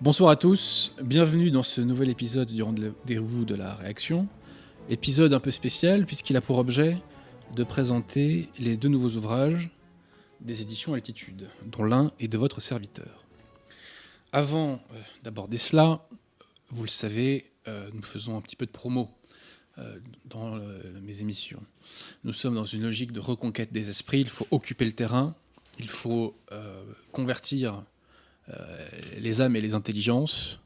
Bonsoir à tous, bienvenue dans ce nouvel épisode du rendez-vous de la réaction. Épisode un peu spécial puisqu'il a pour objet de présenter les deux nouveaux ouvrages des éditions Altitude, dont l'un est de votre serviteur. Avant euh, d'aborder cela, vous le savez, euh, nous faisons un petit peu de promo euh, dans mes émissions. Nous sommes dans une logique de reconquête des esprits, il faut occuper le terrain, il faut convertir les âmes et les intelligences.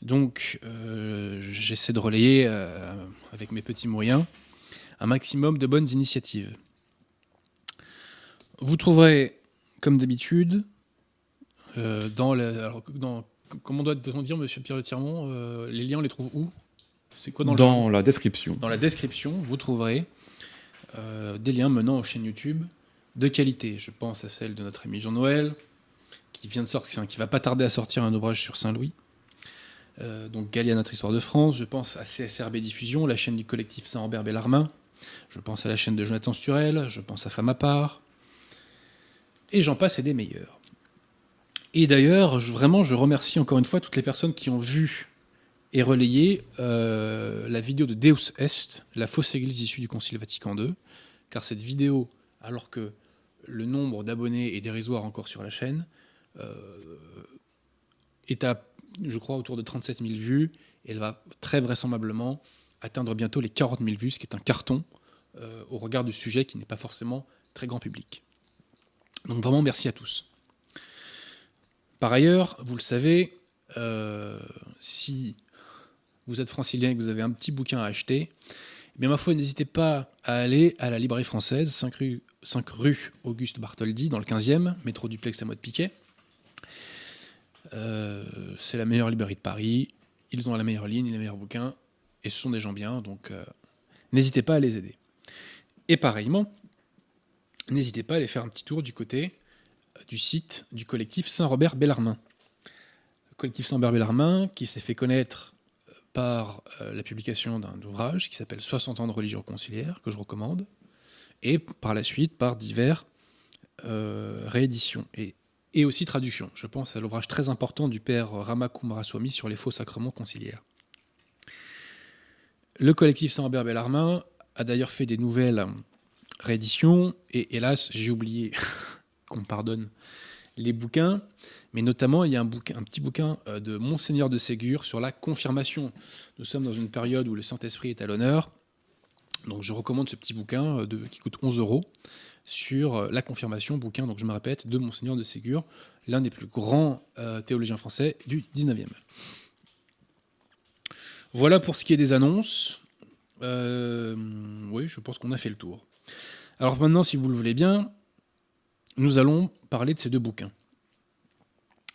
Donc j'essaie de relayer avec mes petits moyens un maximum de bonnes initiatives. Vous trouverez, comme d'habitude, euh, dans, dans, comment doit-on dire, Monsieur Pierre Tirmont, euh, les liens, on les trouve où? C'est quoi dans, dans la description Dans la description, vous trouverez euh, des liens menant aux chaînes YouTube de qualité. Je pense à celle de notre ami Jean-Noël, qui vient de sortir, qui va pas tarder à sortir un ouvrage sur Saint-Louis. donc Galia, notre histoire de France. Je pense à CSRB Diffusion, la chaîne du collectif Saint-Ambert Bellarmin. Je pense à la chaîne de Jonathan Sturel. Je pense à Femme à part. Et j'en passe et des meilleurs. Et d'ailleurs, vraiment, je remercie encore une fois toutes les personnes qui ont vu et relayé euh, la vidéo de Deus Est, la fausse église issue du Concile Vatican II, car cette vidéo, alors que le nombre d'abonnés est dérisoire encore sur la chaîne, euh, est à, je crois, autour de 37 000 vues, et elle va très vraisemblablement atteindre bientôt les 40 000 vues, ce qui est un carton euh, au regard du sujet qui n'est pas forcément très grand public. Donc vraiment merci à tous. Par ailleurs, vous le savez, euh, si vous êtes francilien et que vous avez un petit bouquin à acheter, eh bien ma foi, n'hésitez pas à aller à la librairie française, 5 rue, 5 rue Auguste Bartholdi, dans le 15e, métro duplex à mode Piquet. Euh, c'est la meilleure librairie de Paris. Ils ont la meilleure ligne, les meilleurs bouquins, et ce sont des gens bien, donc euh, n'hésitez pas à les aider. Et pareillement, n'hésitez pas à aller faire un petit tour du côté du site du collectif Saint-Robert Bellarmin. Le collectif Saint-Robert Bellarmin qui s'est fait connaître euh, par euh, la publication d'un ouvrage qui s'appelle 60 ans de religion conciliaire, que je recommande, et par la suite par divers euh, rééditions et, et, aussi traductions. Je pense à l'ouvrage très important du père Rama Kumaraswamy sur les faux sacrements conciliaires. Le collectif Saint-Robert Bellarmin a d'ailleurs fait des nouvelles rééditions, et hélas, j'ai oublié qu'on pardonne les bouquins, mais notamment il y a un, petit bouquin euh, de Monseigneur de Ségur sur la confirmation. Nous sommes dans une période où le Saint-Esprit est à l'honneur, donc je recommande ce petit bouquin euh, qui coûte 11 euros sur euh, la confirmation, bouquin, donc je me répète, de Monseigneur de Ségur, l'un des plus grands théologiens français du 19e. Voilà pour ce qui est des annonces. oui, je pense qu'on a fait le tour. Alors maintenant, si vous le voulez bien, nous allons parler de ces deux bouquins.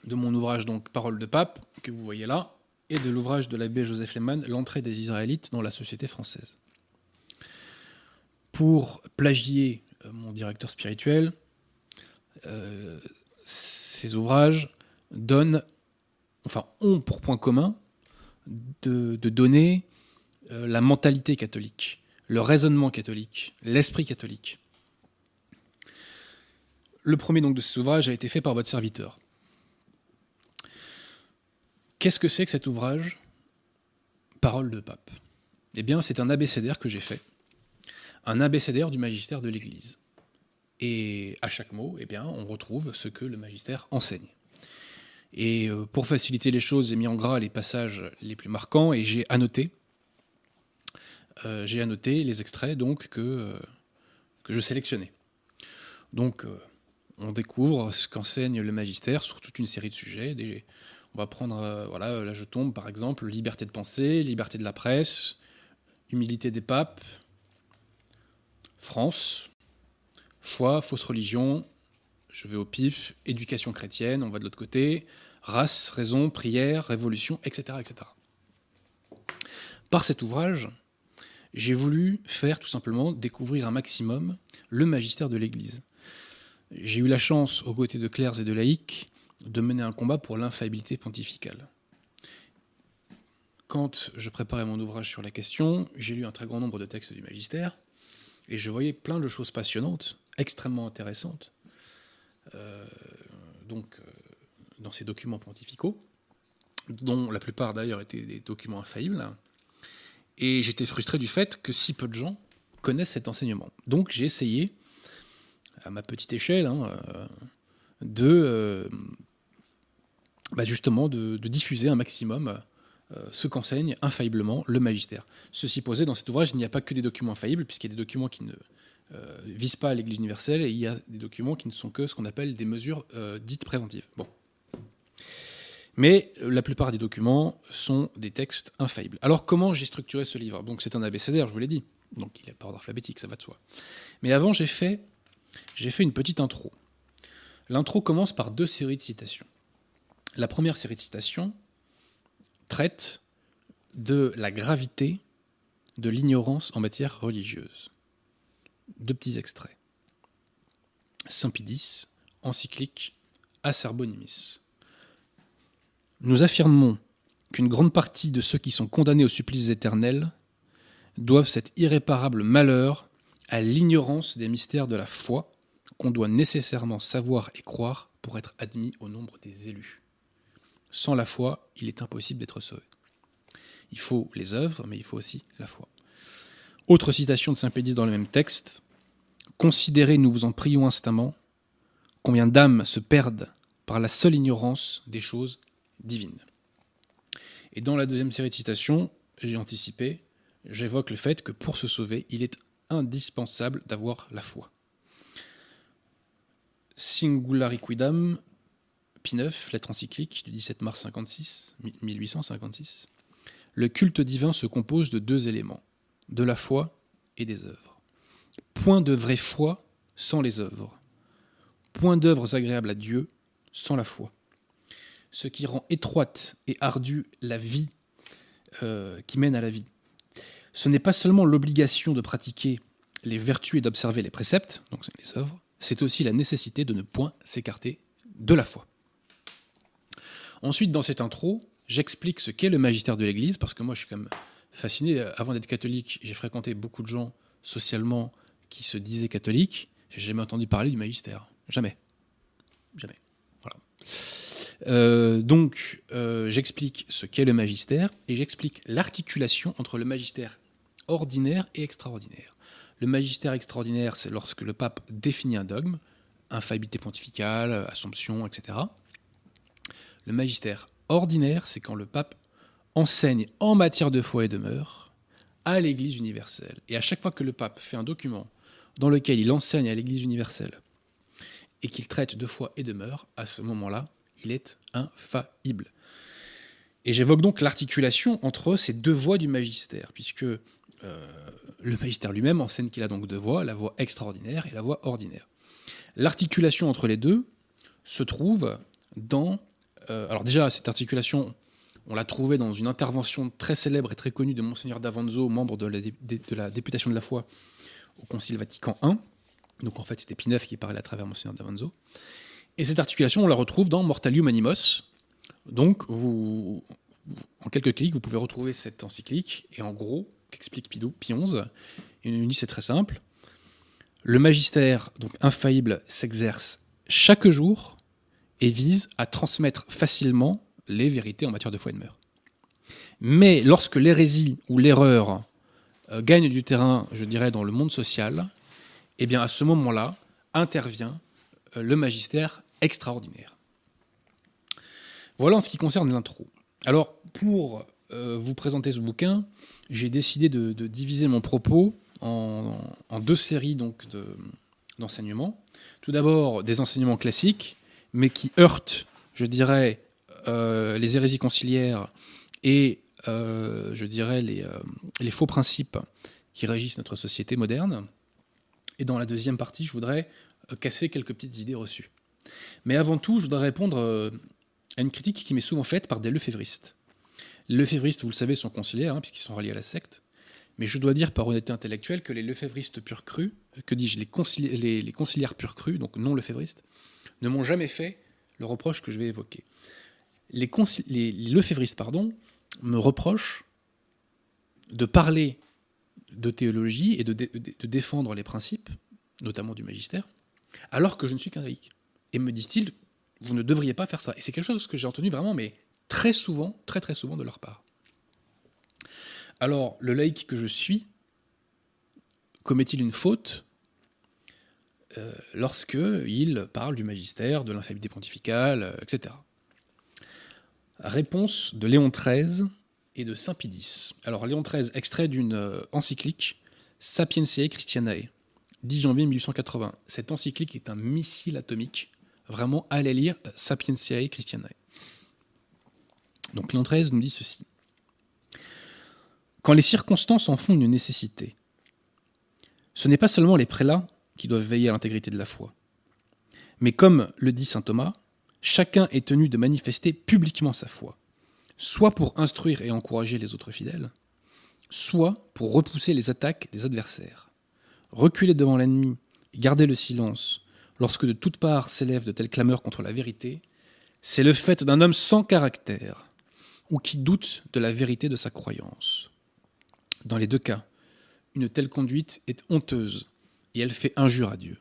De mon ouvrage donc Parole de pape, que vous voyez là, et de l'ouvrage de l'abbé Joseph Lehmann, L'entrée des Israélites dans la société française. Pour plagier euh, mon directeur spirituel, euh, ces ouvrages donnent, enfin, ont pour point commun de, donner euh, la mentalité catholique, le raisonnement catholique, l'esprit catholique. Le premier donc de ces ouvrages a été fait par votre serviteur. Qu'est-ce que c'est que cet ouvrage? Parole de pape. Eh bien, c'est un abécédaire que j'ai fait. Un abécédaire du magistère de l'Église. Et à chaque mot, eh bien, on retrouve ce que le magistère enseigne. Et euh, pour faciliter les choses, j'ai mis en gras les passages les plus marquants et j'ai annoté, euh, annoté les extraits donc que, euh, je sélectionnais. Donc, on découvre ce qu'enseigne le magistère sur toute une série de sujets. on va prendre, voilà, là je tombe par exemple, liberté de pensée, liberté de la presse, humilité des papes, France, foi, fausse religion, je vais au pif, éducation chrétienne, on va de l'autre côté, race, raison, prière, révolution, etc., etc. Par cet ouvrage, j'ai voulu faire tout simplement découvrir un maximum le magistère de l'Église. J'ai eu la chance, aux côtés de clercs et de laïcs, de mener un combat pour l'infaillibilité pontificale. Quand je préparais mon ouvrage sur la question, j'ai lu un très grand nombre de textes du magistère, et je voyais plein de choses passionnantes, extrêmement intéressantes, euh, donc, euh, dans ces documents pontificaux. dont la plupart d'ailleurs étaient des documents infaillibles. Et j'étais frustré du fait que si peu de gens connaissent cet enseignement. Donc j'ai essayé, à ma petite échelle, hein, euh, de bah, justement de, diffuser un maximum ce qu'enseigne infailliblement le magistère. Ceci posé, dans cet ouvrage, il n'y a pas que des documents infaillibles, puisqu'il y a des documents qui ne visent pas l'Église universelle, et il y a des documents qui ne sont que ce qu'on appelle des mesures dites préventives. Bon. Mais la plupart des documents sont des textes infaillibles. Alors comment j'ai structuré ce livre? Donc c'est un abécédaire, je vous l'ai dit. Donc il n'est pas ordre alphabétique, ça va de soi. Mais avant, j'ai fait, j'ai fait une petite intro. L'intro commence par deux séries de citations. La première série de citations traite de la gravité de l'ignorance en matière religieuse. Deux petits extraits. Saint Pidis, encyclique Acerbonimis. Nous affirmons qu'une grande partie de ceux qui sont condamnés au supplice éternel doivent cet irréparable malheur à l'ignorance des mystères de la foi qu'on doit nécessairement savoir et croire pour être admis au nombre des élus. Sans la foi, il est impossible d'être sauvé. Il faut les œuvres, mais il faut aussi la foi. Autre citation de Saint Pédis dans le même texte. Considérez, nous vous en prions instamment, combien d'âmes se perdent par la seule ignorance des choses divines. Et dans la deuxième série de citations, j'ai anticipé, j'évoque le fait que pour se sauver, il est indispensable d'avoir la foi. Singulariquidam, P9, lettre encyclique du 17 mars 56, 1856. Le culte divin se compose de deux éléments, de la foi et des œuvres. Point de vraie foi sans les œuvres. Point d'œuvres agréables à Dieu sans la foi. Ce qui rend étroite et ardue la vie euh, qui mène à la vie ce n'est pas seulement l'obligation de pratiquer les vertus et d'observer les préceptes, donc c'est les œuvres, c'est aussi la nécessité de ne point s'écarter de la foi. Ensuite, dans cette intro, j'explique ce qu'est le magistère de l'Église, parce que moi je suis quand même fasciné. Avant d'être catholique, j'ai fréquenté beaucoup de gens socialement qui se disaient catholiques. J'ai jamais entendu parler du magistère. Jamais. Jamais. Voilà. Euh, donc, euh, j'explique ce qu'est le magistère et j'explique l'articulation entre le magistère ordinaire et extraordinaire. Le magistère extraordinaire, c'est lorsque le pape définit un dogme, infaillibilité pontificale, assomption, etc. Le magistère ordinaire, c'est quand le pape enseigne en matière de foi et de mœurs à l'Église universelle. Et à chaque fois que le pape fait un document dans lequel il enseigne à l'Église universelle et qu'il traite de foi et de mœurs, à ce moment-là, il est infaillible. Et j'évoque donc l'articulation entre ces deux voies du magistère, puisque euh, le magistère lui-même enseigne qu'il a donc deux voies, la voie extraordinaire et la voie ordinaire. L'articulation entre les deux se trouve dans... Euh, alors déjà, cette articulation, on l'a trouvée dans une intervention très célèbre et très connue de Monseigneur d'Avanzo, membre de la, députation de la foi au Concile Vatican I. Donc en fait, c'était Pie IX qui parlait à travers Monseigneur d'Avanzo. Et cette articulation, on la retrouve dans Mortalium Animos. Donc, vous, en quelques clics, vous pouvez retrouver cette encyclique. Et en gros, qu'explique Pidou. Il dit c'est très simple. Le magistère, donc infaillible, s'exerce chaque jour et vise à transmettre facilement les vérités en matière de foi et de mœurs. Mais lorsque l'hérésie ou l'erreur euh, gagne du terrain, je dirais, dans le monde social, eh bien à ce moment-là intervient euh, le magistère extraordinaire. Voilà en ce qui concerne l'intro. Alors, pour euh, vous présenter ce bouquin, j'ai décidé de, diviser mon propos en, deux séries d'enseignements. Tout d'abord, des enseignements classiques, mais qui heurtent, je dirais, euh, les hérésies conciliaires et, euh, je dirais, les, les, faux principes qui régissent notre société moderne. Et dans la deuxième partie, je voudrais casser quelques petites idées reçues. Mais avant tout, je voudrais répondre à une critique qui m'est souvent faite par des lefévristes. Les lefévristes, vous le savez, sont conciliaires, hein, puisqu'ils sont reliés à la secte. Mais je dois dire par honnêteté intellectuelle que les lefévristes pur crus, que dis-je, les, les, conciliaires pur crus, donc non lefévristes, ne m'ont jamais fait le reproche que je vais évoquer. Les, lefévristes pardon, me reprochent de parler de théologie et de, défendre les principes, notamment du magistère, alors que je ne suis qu'un laïc. Et me disent-ils, vous ne devriez pas faire ça. Et c'est quelque chose que j'ai entendu vraiment, mais très souvent, très très souvent de leur part. Alors, le laïc que je suis commet-il une faute lorsque il parle du magistère, de l'infaillibilité pontificale, euh, etc. Réponse de Léon XIII et de Saint Pidis. Alors Léon XIII, extrait d'une euh, encyclique Sapientiae Christianae, 10 janvier 1880. Cette encyclique est un missile atomique. Vraiment, allez lire Sapientiae Christianae. Donc Léon XIII nous dit ceci. Quand les circonstances en font une nécessité, ce n'est pas seulement les prélats qui doivent veiller à l'intégrité de la foi, mais comme le dit saint Thomas, chacun est tenu de manifester publiquement sa foi, soit pour instruire et encourager les autres fidèles, soit pour repousser les attaques des adversaires. Reculer devant l'ennemi et garder le silence lorsque de toutes parts s'élèvent de telles clameurs contre la vérité, c'est le fait d'un homme sans caractère, ou qui doute de la vérité de sa croyance. Dans les deux cas, une telle conduite est honteuse et elle fait injure à Dieu.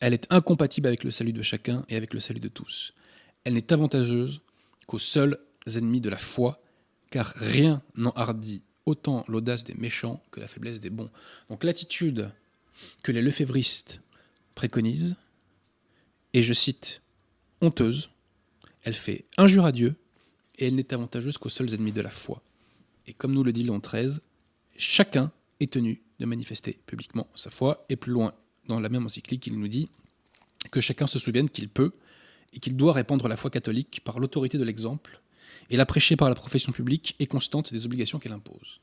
Elle est incompatible avec le salut de chacun et avec le salut de tous. Elle n'est avantageuse qu'aux seuls ennemis de la foi, car rien n'enhardit autant l'audace des méchants que la faiblesse des bons. Donc l'attitude que les lefévristes préconisent est, je cite, honteuse, elle fait injure à Dieu, et elle n'est avantageuse qu'aux seuls ennemis de la foi. Et comme nous le dit Léon XIII, chacun est tenu de manifester publiquement sa foi, et plus loin, dans la même encyclique, il nous dit que chacun se souvienne qu'il peut et qu'il doit répandre la foi catholique par l'autorité de l'exemple et la prêcher par la profession publique et constante des obligations qu'elle impose.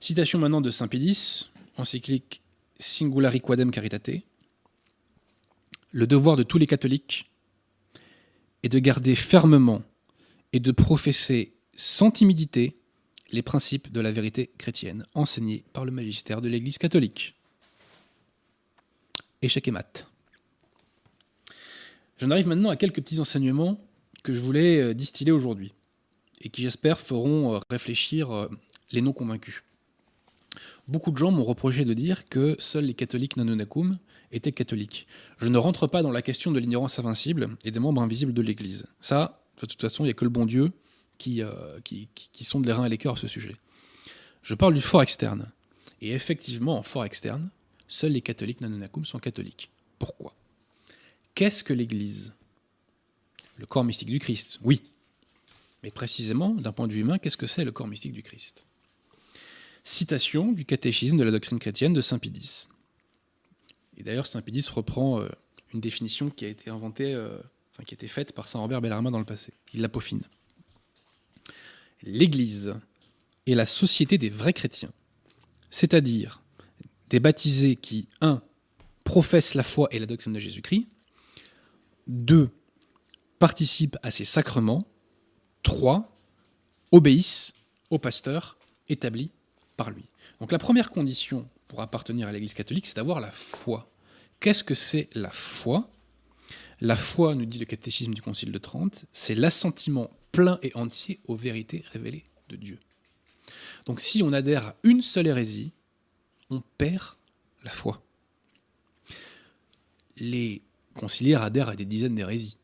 Citation maintenant de Saint Pédis, encyclique Singulari Quadem Caritate. Le devoir de tous les catholiques est de garder fermement et de professer sans timidité les principes de la vérité chrétienne enseignés par le magistère de l'Église catholique. Échec et mat. J'en arrive maintenant à quelques petits enseignements que je voulais euh, distiller aujourd'hui et qui j'espère feront euh, réfléchir euh, les non convaincus. Beaucoup de gens m'ont reproché de dire que seuls les catholiques non étaient catholiques. Je ne rentre pas dans la question de l'ignorance invincible et des membres invisibles de l'Église. Ça, de toute façon, il n'y a que le bon Dieu euh, qui, sont de les reins et les cœurs à ce sujet. Je parle du fort externe. Et effectivement, en fort externe, seuls les catholiques nanonacum sont catholiques. Pourquoi? Qu'est-ce que l'Église? Le corps mystique du Christ, oui. Mais précisément, d'un point de vue humain, qu'est-ce que c'est le corps mystique du Christ? Citation du catéchisme de la doctrine chrétienne de Saint Pidis. Et d'ailleurs, Saint Pidis reprend euh, une définition qui a été inventée, euh, enfin, qui a été faite par Saint Robert Bellarmin dans le passé. Il la peaufine l'Église est la société des vrais chrétiens, c'est-à-dire des baptisés qui, un, professent la foi et la doctrine de Jésus-Christ, deux, participent à ses sacrements, trois, obéissent au pasteur établi par lui. Donc la première condition pour appartenir à l'Église catholique, c'est d'avoir la foi. Qu'est-ce que c'est la foi? La foi, nous dit le catéchisme du Concile de Trente, c'est l'assentiment plein et entier aux vérités révélées de Dieu. Donc si on adhère à une seule hérésie, on perd la foi. Les conciliaires adhèrent à des dizaines d'hérésies.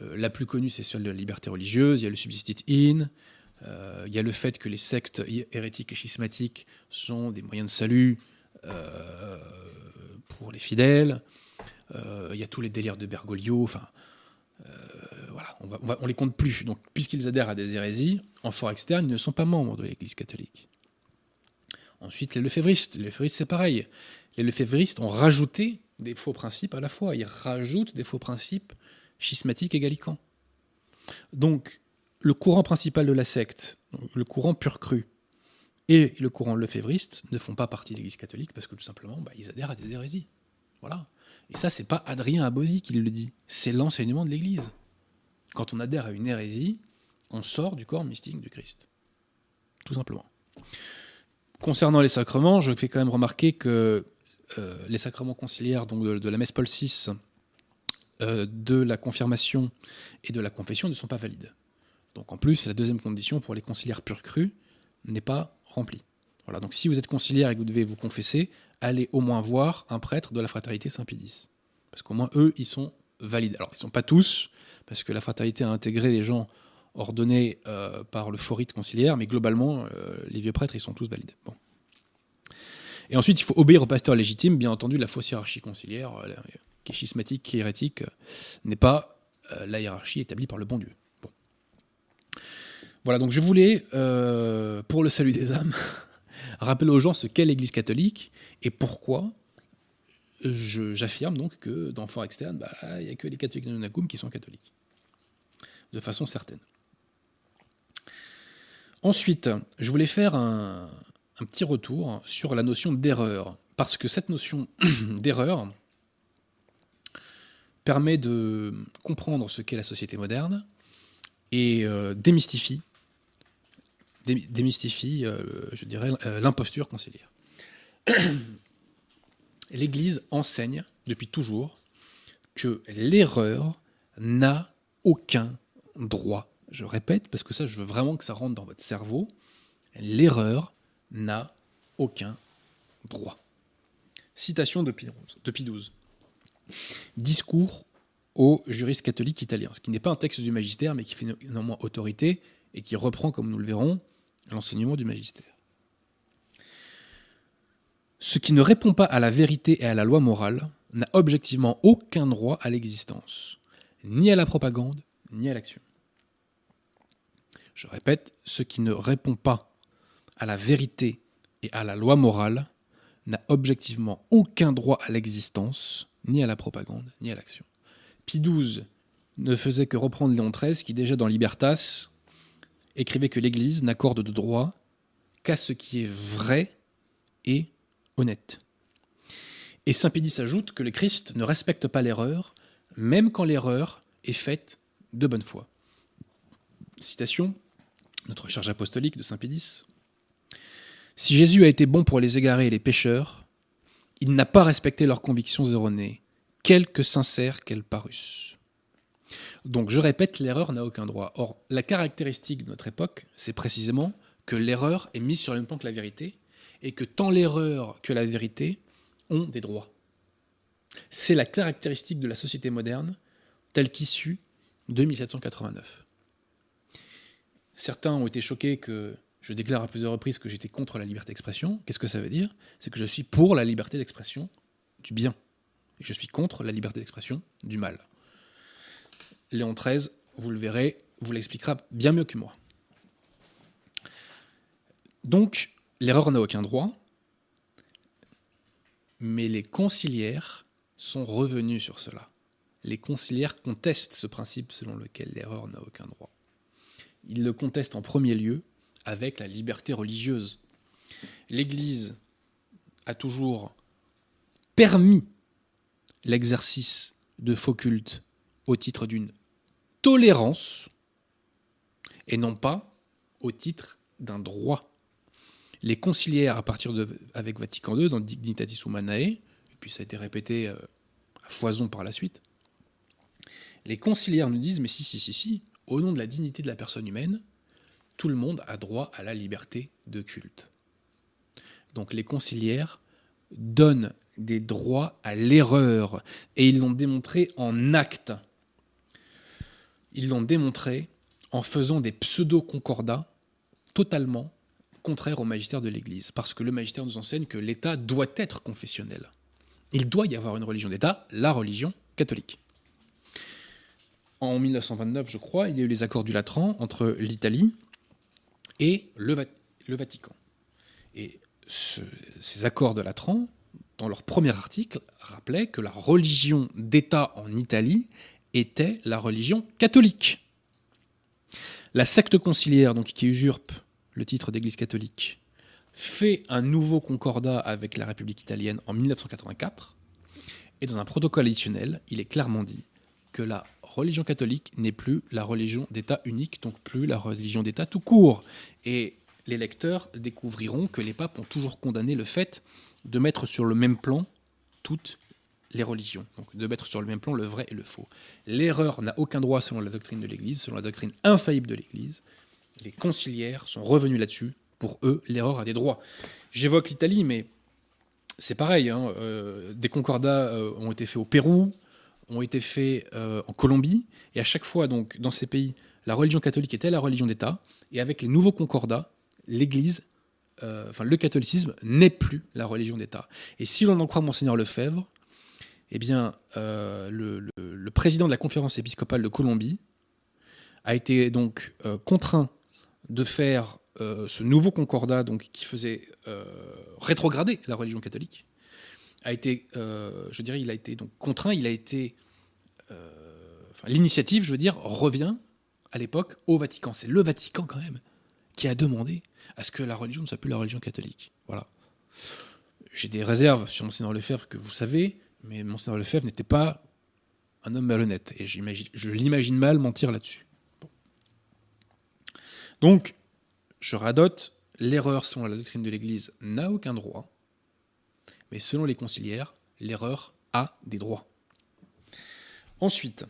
Euh, la plus connue, c'est celle de la liberté religieuse, il y a le subsistit in, euh, il y a le fait que les sectes hérétiques et schismatiques sont des moyens de salut euh, pour les fidèles, il y a tous les délires de Bergoglio, enfin, on, les compte plus. Puisqu'ils adhèrent à des hérésies, en fort externe, ils ne sont pas membres de l'Église catholique. Ensuite, les lefévristes. Les lefévristes, c'est pareil. Les lefévristes ont rajouté des faux principes à la fois. Ils rajoutent des faux principes schismatiques et gallicans. Donc, le courant principal de la secte, le courant pur cru, et le courant lefévriste ne font pas partie de l'Église catholique parce que tout simplement, bah, ils adhèrent à des hérésies. Voilà. Et ça, c'est pas Adrien Abosi qui le dit, c'est l'enseignement de l'Église. Quand on adhère à une hérésie, on sort du corps mystique du Christ. Tout simplement. Concernant les sacrements, je fais quand même remarquer que euh, les sacrements conciliaires donc de, la messe Paul VI, euh, de la confirmation et de la confession ne sont pas valides. Donc en plus, la deuxième condition pour les conciliaires purs crus n'est pas remplie. Voilà, donc si vous êtes conciliaire et que vous devez vous confesser, allez au moins voir un prêtre de la fraternité Saint-Pédis. Parce qu'au moins eux, ils sont valides. Alors ils ne sont pas tous, parce que la fraternité a intégré des gens ordonnée euh, par le forite conciliaire, mais globalement, les vieux prêtres, ils sont tous valides. Bon. Et ensuite, il faut obéir au pasteur légitime. Bien entendu, la fausse hiérarchie conciliaire, qui est schismatique, qui est hérétique, n'est pas la hiérarchie établie par le bon Dieu. Voilà, donc je voulais, pour le salut des âmes, rappeler aux gens ce qu'est l'Église catholique et pourquoi j'affirme donc que dans Fort Externe, bah, il n'y a que les catholiques de Nunacum qui sont catholiques. De façon certaine. Ensuite, je voulais faire un, petit retour sur la notion d'erreur. Parce que cette notion d'erreur permet de comprendre ce qu'est la société moderne et euh, démystifie, démystifie euh, je dirais, euh, l'imposture conciliaire. l'Église enseigne depuis toujours que l'erreur n'a aucun droit. Je répète, parce que ça, je veux vraiment que ça rentre dans votre cerveau. L'erreur n'a aucun droit. Citation de Pie XII. Discours aux juristes catholiques italiens, ce qui n'est pas un texte du magistère, mais qui fait néanmoins autorité et qui reprend, comme nous le verrons, l'enseignement du magistère. Ce qui ne répond pas à la vérité et à la loi morale n'a objectivement aucun droit à l'existence, ni à la propagande, ni à l'action. Je répète, ce qui ne répond pas à la vérité et à la loi morale n'a objectivement aucun droit à l'existence, ni à la propagande, ni à l'action. Pie XII ne faisait que reprendre Léon XIII, qui déjà dans Libertas écrivait que l'Église n'accorde de droit qu'à ce qui est vrai et honnête. Et Saint Pédis ajoute que le Christ ne respecte pas l'erreur, même quand l'erreur est faite de bonne foi. Citation, notre charge apostolique de Saint Pédis. Si Jésus a été bon pour les égarés et les pécheurs, il n'a pas respecté leurs convictions erronées, quelque sincères qu'elles parussent. Donc je répète, l'erreur n'a aucun droit. Or, la caractéristique de notre époque, c'est précisément que l'erreur est mise sur le même plan que la vérité, et que tant l'erreur que la vérité ont des droits. C'est la caractéristique de la société moderne telle qu'issue de 1789. Certains ont été choqués que je déclare à plusieurs reprises que j'étais contre la liberté d'expression. Qu'est-ce que ça veut dire? C'est que je suis pour la liberté d'expression du bien. Et je suis contre la liberté d'expression du mal. Léon XIII, vous le verrez, vous l'expliquera bien mieux que moi. Donc, L'erreur n'a aucun droit, mais les conciliaires sont revenus sur cela. Les conciliaires contestent ce principe selon lequel l'erreur n'a aucun droit. Ils le contestent en premier lieu avec la liberté religieuse. L'Église a toujours permis l'exercice de faux cultes au titre d'une tolérance et non pas au titre d'un droit les conciliaires à partir de avec Vatican II dans Dignitatis Humanae, et puis ça a été répété euh, à foison par la suite. Les conciliaires nous disent mais si si si si, au nom de la dignité de la personne humaine, tout le monde a droit à la liberté de culte. Donc les conciliaires donnent des droits à l'erreur et ils l'ont démontré en acte. Ils l'ont démontré en faisant des pseudo-concordats totalement contraire au magistère de l'Église, parce que le magistère nous enseigne que l'État doit être confessionnel. Il doit y avoir une religion d'État, la religion catholique. En 1929, je crois, il y a eu les accords du Latran entre l'Italie et le, Vatican. Et ces accords de Latran, dans leur premier article, rappelaient que la religion d'État en Italie était la religion catholique. La secte conciliaire, donc, qui usurpe le titre d'Église catholique, fait un nouveau concordat avec la République italienne en 1984. Et dans un protocole additionnel, il est clairement dit que la religion catholique n'est plus la religion d'État unique, donc plus la religion d'État tout court. Et les lecteurs découvriront que les papes ont toujours condamné le fait de mettre sur le même plan toutes les religions, donc de mettre sur le même plan le vrai et le faux. L'erreur n'a aucun droit selon la doctrine de l'Église, selon la doctrine infaillible de l'Église, les conciliaires sont revenus là-dessus. Pour eux, l'erreur a des droits. J'évoque l'Italie, mais c'est pareil. Hein, euh, des concordats euh, ont été faits au Pérou, ont été faits euh, en Colombie, et à chaque fois, donc, dans ces pays, la religion catholique était la religion d'État, et avec les nouveaux concordats, l'Église, enfin le catholicisme n'est plus la religion d'État. Et si l'on en croit Monseigneur Lefebvre, eh bien, euh, le, président de la conférence épiscopale de Colombie a été donc contraint de faire ce nouveau concordat donc, qui faisait rétrograder la religion catholique. A été, je dirais, il a été donc contraint, il a été l'initiative, je veux dire, revient à l'époque au Vatican. C'est le Vatican quand même qui a demandé à ce que la religion ne soit plus la religion catholique. Voilà. J'ai des réserves sur Monseigneur Lefebvre que vous savez, mais Monseigneur Lefebvre n'était pas un homme malhonnête, et je l'imagine mal mentir là-dessus. Donc, je radote, l'erreur selon la doctrine de l'Église n'a aucun droit, mais selon les conciliaires, l'erreur a des droits. Ensuite,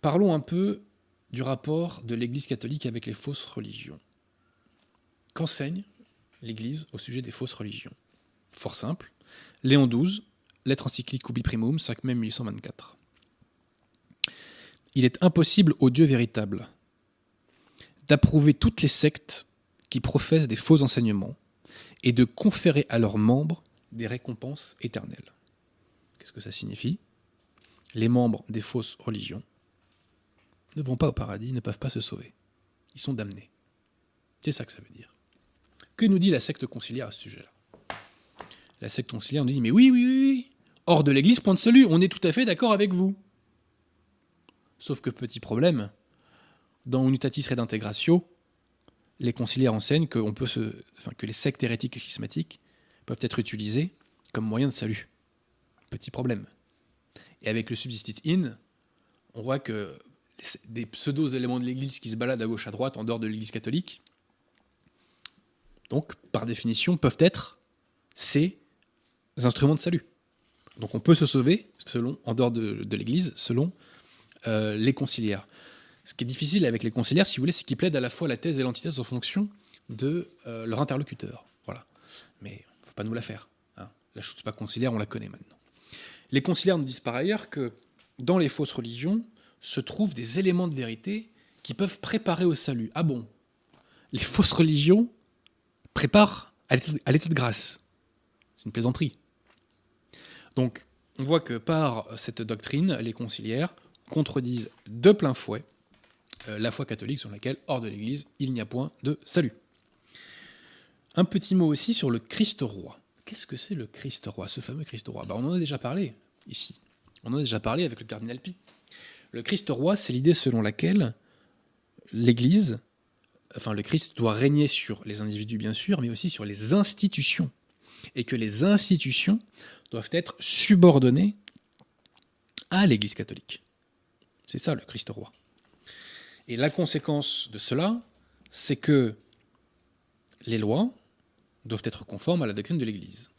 Parlons un peu du rapport de l'Église catholique avec les fausses religions. Qu'enseigne l'Église au sujet des fausses religions? Fort simple. Léon XII, lettre encyclique Ubi Primum, 5 mai 1824. Il est impossible au Dieu véritable d'approuver toutes les sectes qui professent des faux enseignements et de conférer à leurs membres des récompenses éternelles. Qu'est-ce que ça signifie? Les membres des fausses religions ne vont pas au paradis, ne peuvent pas se sauver. Ils sont damnés. C'est ça que ça veut dire. Que nous dit la secte conciliaire à ce sujet-là? La secte conciliaire nous dit Mais oui, oui, oui, oui. Hors de l'Église, point de salut, on est tout à fait d'accord avec vous. Sauf que petit problème, dans Unitatis Redintegratio, les conciliaires enseignent que, les sectes hérétiques et schismatiques peuvent être utilisées comme moyen de salut. Petit problème. Et avec le subsistit in, on voit que des pseudo-éléments de l'Église qui se baladent à gauche à droite en dehors de l'Église catholique, donc par définition peuvent être ces instruments de salut. Donc on peut se sauver en dehors de, l'Église selon euh, les conciliaires. Ce qui est difficile avec les conciliaires, si vous voulez, c'est qu'ils plaident à la fois la thèse et l'antithèse en fonction de euh, leur interlocuteur. Voilà. Mais faut pas nous la faire. Hein. La chose pas conciliaire, on la connaît maintenant. Les conciliaires nous disent par ailleurs que dans les fausses religions, se trouvent des éléments de vérité qui peuvent préparer au salut. Ah bon? Les fausses religions préparent à l'état de grâce. C'est une plaisanterie. Donc, on voit que par cette doctrine, les conciliaires contredisent de plein fouet la foi catholique sur laquelle, hors de l'Église, il n'y a point de salut. Un petit mot aussi sur le Christ roi. Qu'est-ce que c'est le Christ roi, ce fameux Christ roi bah, On en a déjà parlé ici. On en a déjà parlé avec le cardinal Pi. Le Christ roi, c'est l'idée selon laquelle l'Église, enfin le Christ doit régner sur les individus bien sûr, mais aussi sur les institutions. Et que les institutions doivent être subordonnées à l'Église catholique. C'est ça le Christ roi. Et la conséquence de cela, c'est que les lois doivent être conformes à la doctrine de l'Église.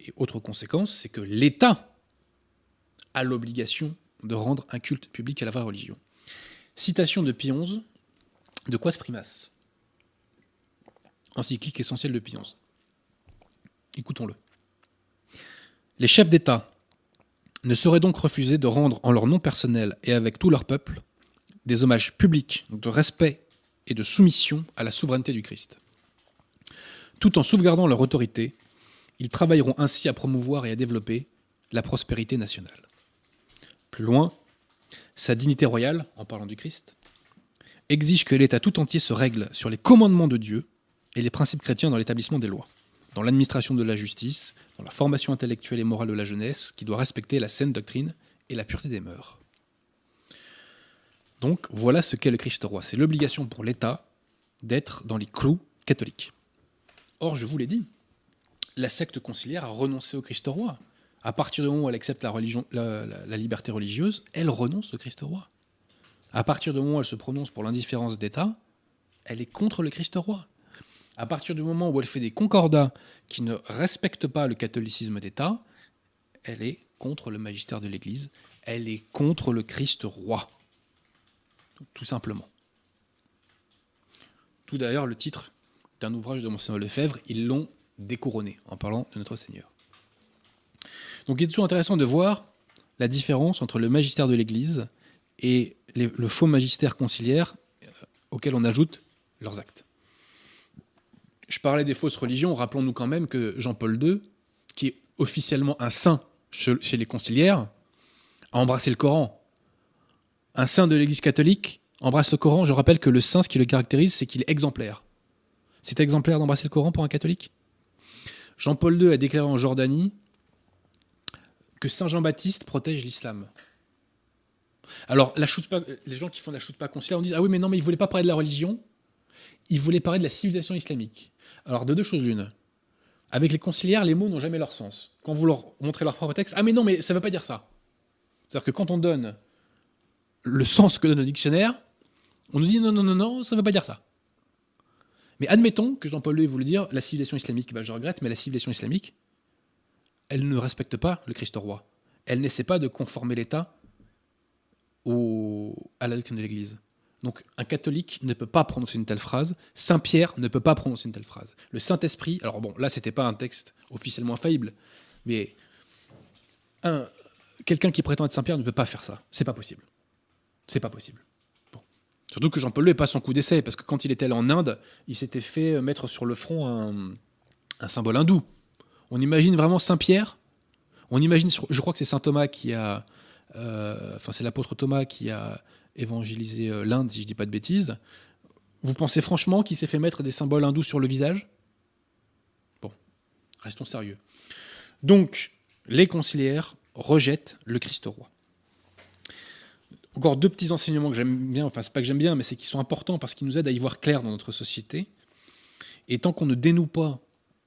Et autre conséquence, c'est que l'État a l'obligation de rendre un culte public à la vraie religion. Citation de Pie XI, de Quas Primas, encyclique essentielle de Pie XI. Écoutons-le. Les chefs d'État ne sauraient donc refuser de rendre en leur nom personnel et avec tout leur peuple des hommages publics de respect et de soumission à la souveraineté du Christ. Tout en sauvegardant leur autorité, ils travailleront ainsi à promouvoir et à développer la prospérité nationale. Plus loin, sa dignité royale, en parlant du Christ, exige que l'État tout entier se règle sur les commandements de Dieu et les principes chrétiens dans l'établissement des lois, dans l'administration de la justice, dans la formation intellectuelle et morale de la jeunesse, qui doit respecter la saine doctrine et la pureté des mœurs. Donc voilà ce qu'est le Christ roi. C'est l'obligation pour l'État d'être dans les clous catholiques. Or, je vous l'ai dit, la secte conciliaire a renoncé au Christ roi à partir du moment où elle accepte la, la, liberté religieuse, elle renonce au Christ roi. À partir du moment où elle se prononce pour l'indifférence d'État, elle est contre le Christ roi. À partir du moment où elle fait des concordats qui ne respectent pas le catholicisme d'État, elle est contre le magistère de l'Église, elle est contre le Christ roi. Tout simplement. Tout d'ailleurs le titre d'un ouvrage de Monseigneur Lefebvre, ils l'ont découronné en parlant de notre Seigneur. Donc il est toujours intéressant de voir la différence entre le magistère de l'Église et le faux magistère conciliaire euh, auquel on ajoute leurs actes. Je parlais des fausses religions, rappelons-nous quand même que Jean-Paul II, qui est officiellement un saint chez les conciliaires, a embrassé le Coran. Un saint de l'Église catholique embrasse le Coran. Je rappelle que le saint, ce qui le caractérise, c'est qu'il est exemplaire. C'est exemplaire d'embrasser le Coran pour un catholique? Jean-Paul II a déclaré en Jordanie que Saint Jean-Baptiste protège l'islam. Alors, la les gens qui font la pas conciliaire, on dit Ah oui, mais non, mais ils ne voulaient pas parler de la religion, ils voulaient parler de la civilisation islamique. Alors, de deux choses l'une. Avec les conciliaires, les mots n'ont jamais leur sens. Quand vous leur montrez leur propre texte, ah mais non, mais ça ne veut pas dire ça. C'est-à-dire que quand on donne le sens que donne le dictionnaire, on nous dit non, non, non, non, ça ne veut pas dire ça. Mais admettons que Jean-Paul II voulait dire la civilisation islamique, bah, je regrette, mais la civilisation islamique, elle ne respecte pas le Christ roi. Elle n'essaie pas de conformer l'État à la de l'Église. Donc un catholique ne peut pas prononcer une telle phrase, Saint Pierre ne peut pas prononcer une telle phrase. Le Saint-Esprit, alors bon, là c'était pas un texte officiellement infaillible, mais quelqu'un qui prétend être Saint Pierre ne peut pas faire ça. C'est pas possible. C'est pas possible. Surtout que Jean-Paul II n'est pas son coup d'essai, parce que quand il était en Inde, il s'était fait mettre sur le front un, symbole hindou. On imagine vraiment Saint-Pierre, on imagine, je crois que c'est Saint Thomas qui a, euh, c'est l'apôtre Thomas qui a évangélisé euh, l'Inde, si je dis pas de bêtises. Vous pensez franchement qu'il s'est fait mettre des symboles hindous sur le visage? Bon, restons sérieux. Donc, les conciliaires rejettent le Christ roi encore deux petits enseignements que j'aime bien, enfin c'est pas que j'aime bien, mais c'est qu'ils sont importants parce qu'ils nous aident à y voir clair dans notre société. Et tant qu'on ne dénoue pas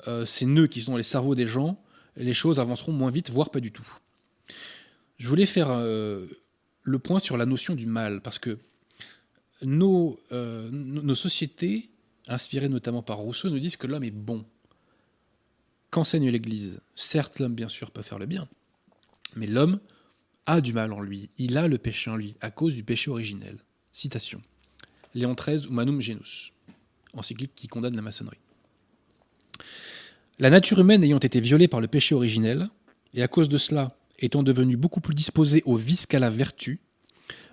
euh, ces nœuds qui sont les cerveaux des gens, les choses avanceront moins vite, voire pas du tout. Je voulais faire euh, le point sur la notion du mal, parce que euh, nos sociétés, inspirées notamment par Rousseau, nous disent que l'homme est bon. Qu'enseigne l'Église? Certes, l'homme, bien sûr, peut faire le bien, mais l'homme du mal en lui, il a le péché en lui, à cause du péché originel. Citation. Léon XIII, Humanum Genus, encyclique qui condamne la maçonnerie. La nature humaine ayant été violée par le péché originel, et à cause de cela étant devenue beaucoup plus disposée au vice qu'à la vertu,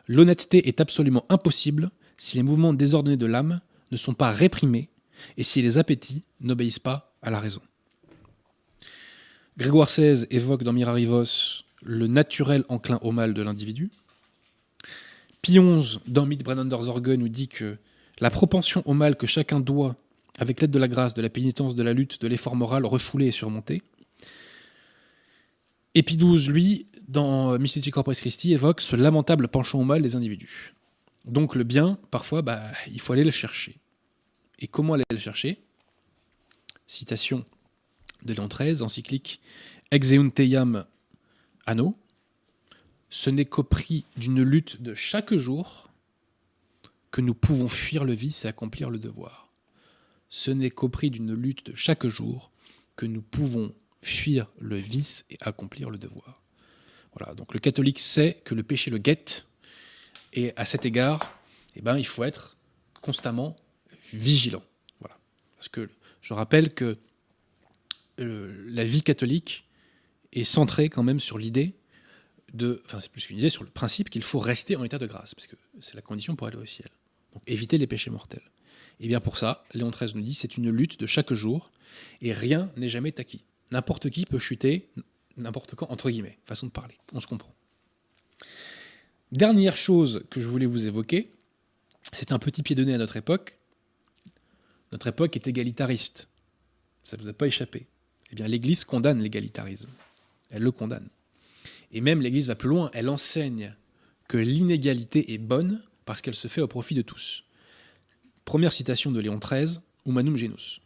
l'honnêteté est absolument impossible si les mouvements désordonnés de l'âme ne sont pas réprimés et si les appétits n'obéissent pas à la raison. Grégoire XVI évoque dans Mirarivos le naturel enclin au mal de l'individu. XI, dans Mitbrenner Zorge, nous dit que la propension au mal que chacun doit, avec l'aide de la grâce, de la pénitence, de la lutte, de l'effort moral, refouler et surmonter. Et Pie XII, lui, dans Mystici Corpus Christi, évoque ce lamentable penchant au mal des individus. Donc le bien, parfois, bah, il faut aller le chercher. Et comment aller le chercher? Citation de Léon XIII, encyclique Exeunteiam anneau, ce n'est qu'au prix d'une lutte de chaque jour que nous pouvons fuir le vice et accomplir le devoir. Ce n'est qu'au prix d'une lutte de chaque jour que nous pouvons fuir le vice et accomplir le devoir. Voilà, donc le catholique sait que le péché le guette, et à cet égard, eh ben, il faut être constamment vigilant. Voilà. Parce que je rappelle que euh, la vie catholique est centré quand même sur l'idée de, enfin c'est plus qu'une idée, sur le principe qu'il faut rester en état de grâce, parce que c'est la condition pour aller au ciel. Donc éviter les péchés mortels. Et bien pour ça, Léon XIII nous dit, c'est une lutte de chaque jour, et rien n'est jamais acquis. N'importe qui peut chuter, n'importe quand, entre guillemets, façon de parler, on se comprend. Dernière chose que je voulais vous évoquer, c'est un petit pied de nez à notre époque. Notre époque est égalitariste. Ça ne vous a pas échappé. Eh bien, l'Église condamne l'égalitarisme. Elle le condamne. Et même l'Église va plus loin, elle enseigne que l'inégalité est bonne parce qu'elle se fait au profit de tous. Première citation de Léon XIII, Humanum Genus.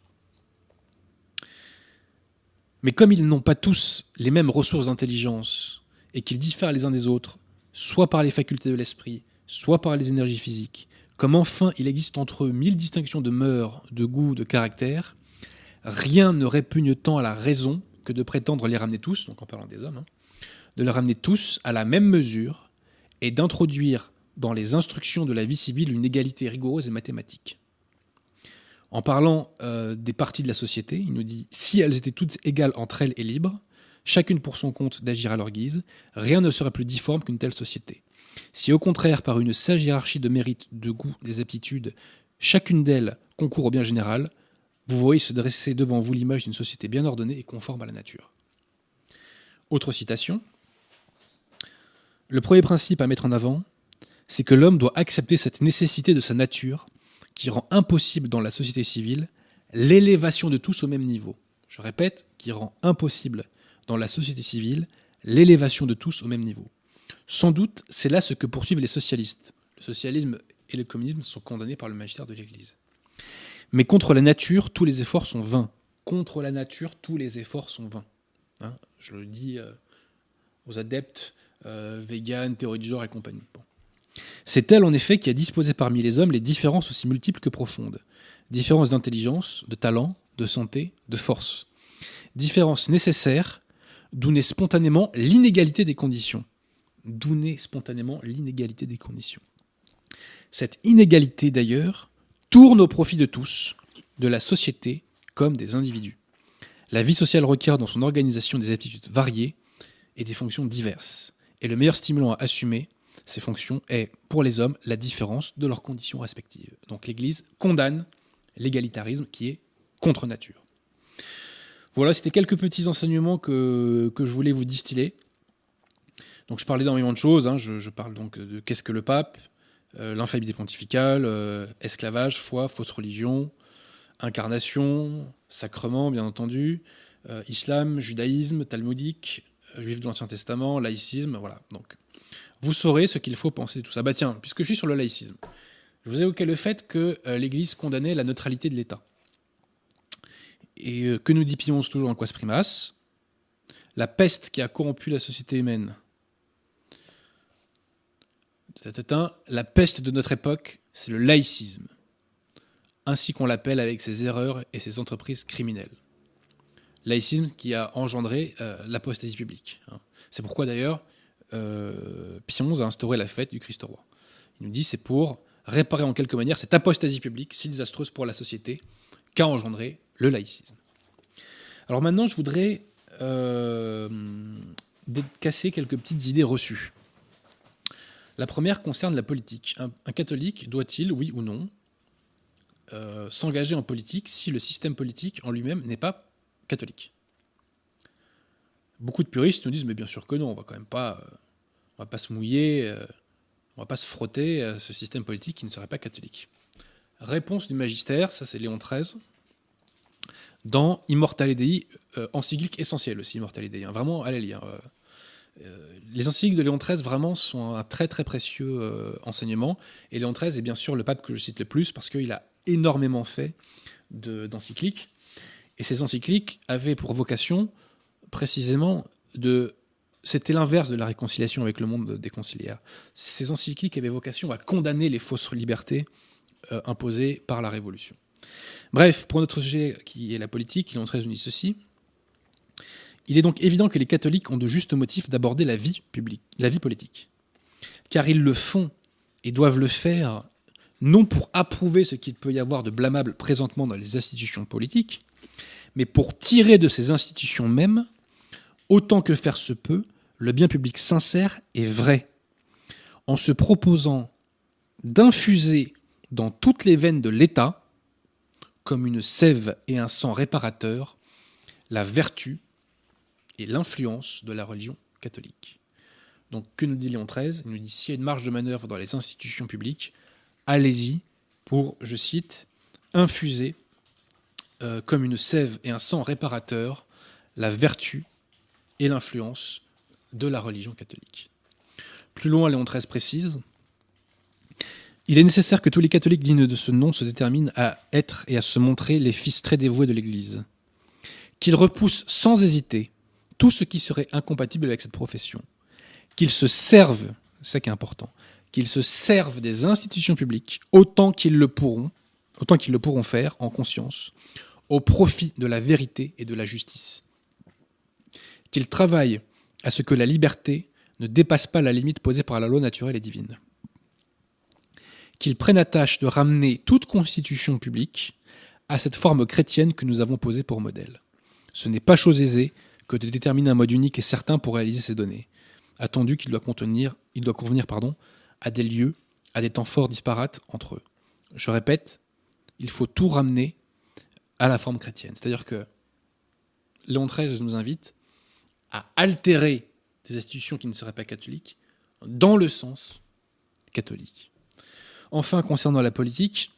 Mais comme ils n'ont pas tous les mêmes ressources d'intelligence et qu'ils diffèrent les uns des autres, soit par les facultés de l'esprit, soit par les énergies physiques, comme enfin il existe entre eux mille distinctions de mœurs, de goûts, de caractère, rien ne répugne tant à la raison de prétendre les ramener tous, donc en parlant des hommes, hein, de les ramener tous à la même mesure et d'introduire dans les instructions de la vie civile une égalité rigoureuse et mathématique. En parlant euh, des parties de la société, il nous dit si elles étaient toutes égales entre elles et libres, chacune pour son compte d'agir à leur guise, rien ne serait plus difforme qu'une telle société. Si au contraire, par une sage hiérarchie de mérite, de goût, des aptitudes, chacune d'elles concourt au bien général, vous voyez se dresser devant vous l'image d'une société bien ordonnée et conforme à la nature. Autre citation. Le premier principe à mettre en avant, c'est que l'homme doit accepter cette nécessité de sa nature qui rend impossible dans la société civile l'élévation de tous au même niveau. Je répète, qui rend impossible dans la société civile l'élévation de tous au même niveau. Sans doute, c'est là ce que poursuivent les socialistes. Le socialisme et le communisme sont condamnés par le magistère de l'Église. Mais contre la nature, tous les efforts sont vains. Contre la nature, tous les efforts sont vains. Hein, je le dis euh, aux adeptes euh, véganes, théorie du genre et compagnie. C'est elle, en effet, qui a disposé parmi les hommes les différences aussi multiples que profondes. Différences d'intelligence, de talent, de santé, de force. Différences nécessaires, d'où naît spontanément l'inégalité des conditions. D'où naît spontanément l'inégalité des conditions. Cette inégalité, d'ailleurs, tourne au profit de tous, de la société comme des individus. La vie sociale requiert dans son organisation des attitudes variées et des fonctions diverses. Et le meilleur stimulant à assumer ces fonctions est, pour les hommes, la différence de leurs conditions respectives. Donc l'Église condamne l'égalitarisme qui est contre nature. Voilà, c'était quelques petits enseignements que, je voulais vous distiller. Donc je parlais d'énormément de choses. Hein. Je, parle donc de qu'est-ce que le pape, euh, l'infaillibilité pontificale, euh, esclavage, foi, fausse religion, incarnation, sacrement, bien entendu, euh, islam, judaïsme, talmudique, juif de l'Ancien Testament, laïcisme, voilà. Donc, vous saurez ce qu'il faut penser de tout ça. Bah tiens, puisque je suis sur le laïcisme, je vous ai évoqué le fait que l'Église condamnait la neutralité de l'État. Et que nous dit toujours en Quas Primas La peste qui a corrompu la société humaine la peste de notre époque, c'est le laïcisme, ainsi qu'on l'appelle avec ses erreurs et ses entreprises criminelles. Laïcisme qui a engendré euh, l'apostasie publique. Hein. C'est pourquoi d'ailleurs euh, Pion a instauré la fête du Christ roi. Il nous dit c'est pour réparer en quelque manière cette apostasie publique si désastreuse pour la société qu'a engendré le laïcisme. Alors maintenant, je voudrais euh, casser quelques petites idées reçues. La première concerne la politique. Un, catholique doit-il, oui ou non, euh, s'engager en politique si le système politique en lui-même n'est pas catholique? Beaucoup de puristes nous disent mais bien sûr que non, on va quand même pas, euh, on va pas se mouiller, euh, on va pas se frotter à ce système politique qui ne serait pas catholique. Réponse du magistère, ça c'est Léon XIII, dans Immortale Dei, encyclique essentielle aussi, Immortale Dei, hein. vraiment allez lire. Euh, les encycliques de Léon XIII vraiment sont un très très précieux euh, enseignement. Et Léon XIII est bien sûr le pape que je cite le plus parce qu'il a énormément fait d'encycliques. et ces encycliques avaient pour vocation précisément de... C'était l'inverse de la réconciliation avec le monde des conciliaires. Ces encycliques avaient vocation à condamner les fausses libertés euh, imposées par la Révolution. Bref, pour notre sujet qui est la politique, Léon XIII dit ceci. Il est donc évident que les catholiques ont de justes motifs d'aborder la vie politique. Car ils le font et doivent le faire non pour approuver ce qu'il peut y avoir de blâmable présentement dans les institutions politiques, mais pour tirer de ces institutions mêmes, autant que faire se peut, le bien public sincère et vrai, en se proposant d'infuser dans toutes les veines de l'État, comme une sève et un sang réparateur, la vertu et l'influence de la religion catholique. Donc que nous dit Léon XIII Il nous dit s'il y a une marge de manœuvre dans les institutions publiques, allez-y pour, je cite, infuser euh, comme une sève et un sang réparateur la vertu et l'influence de la religion catholique. Plus loin, Léon XIII précise Il est nécessaire que tous les catholiques dignes de ce nom se déterminent à être et à se montrer les fils très dévoués de l'Église, qu'ils repoussent sans hésiter tout ce qui serait incompatible avec cette profession, qu'ils se servent, c'est ça qui est important, qu'ils se servent des institutions publiques autant qu'ils le pourront, autant qu'ils le pourront faire en conscience, au profit de la vérité et de la justice. Qu'ils travaillent à ce que la liberté ne dépasse pas la limite posée par la loi naturelle et divine. Qu'ils prennent à tâche de ramener toute constitution publique à cette forme chrétienne que nous avons posée pour modèle. Ce n'est pas chose aisée que de déterminer un mode unique et certain pour réaliser ces données. attendu qu'il doit contenir, il doit convenir pardon, à des lieux, à des temps forts disparates entre eux. Je répète, il faut tout ramener à la forme chrétienne. C'est-à-dire que Léon XIII nous invite à altérer des institutions qui ne seraient pas catholiques dans le sens catholique. Enfin, concernant la politique,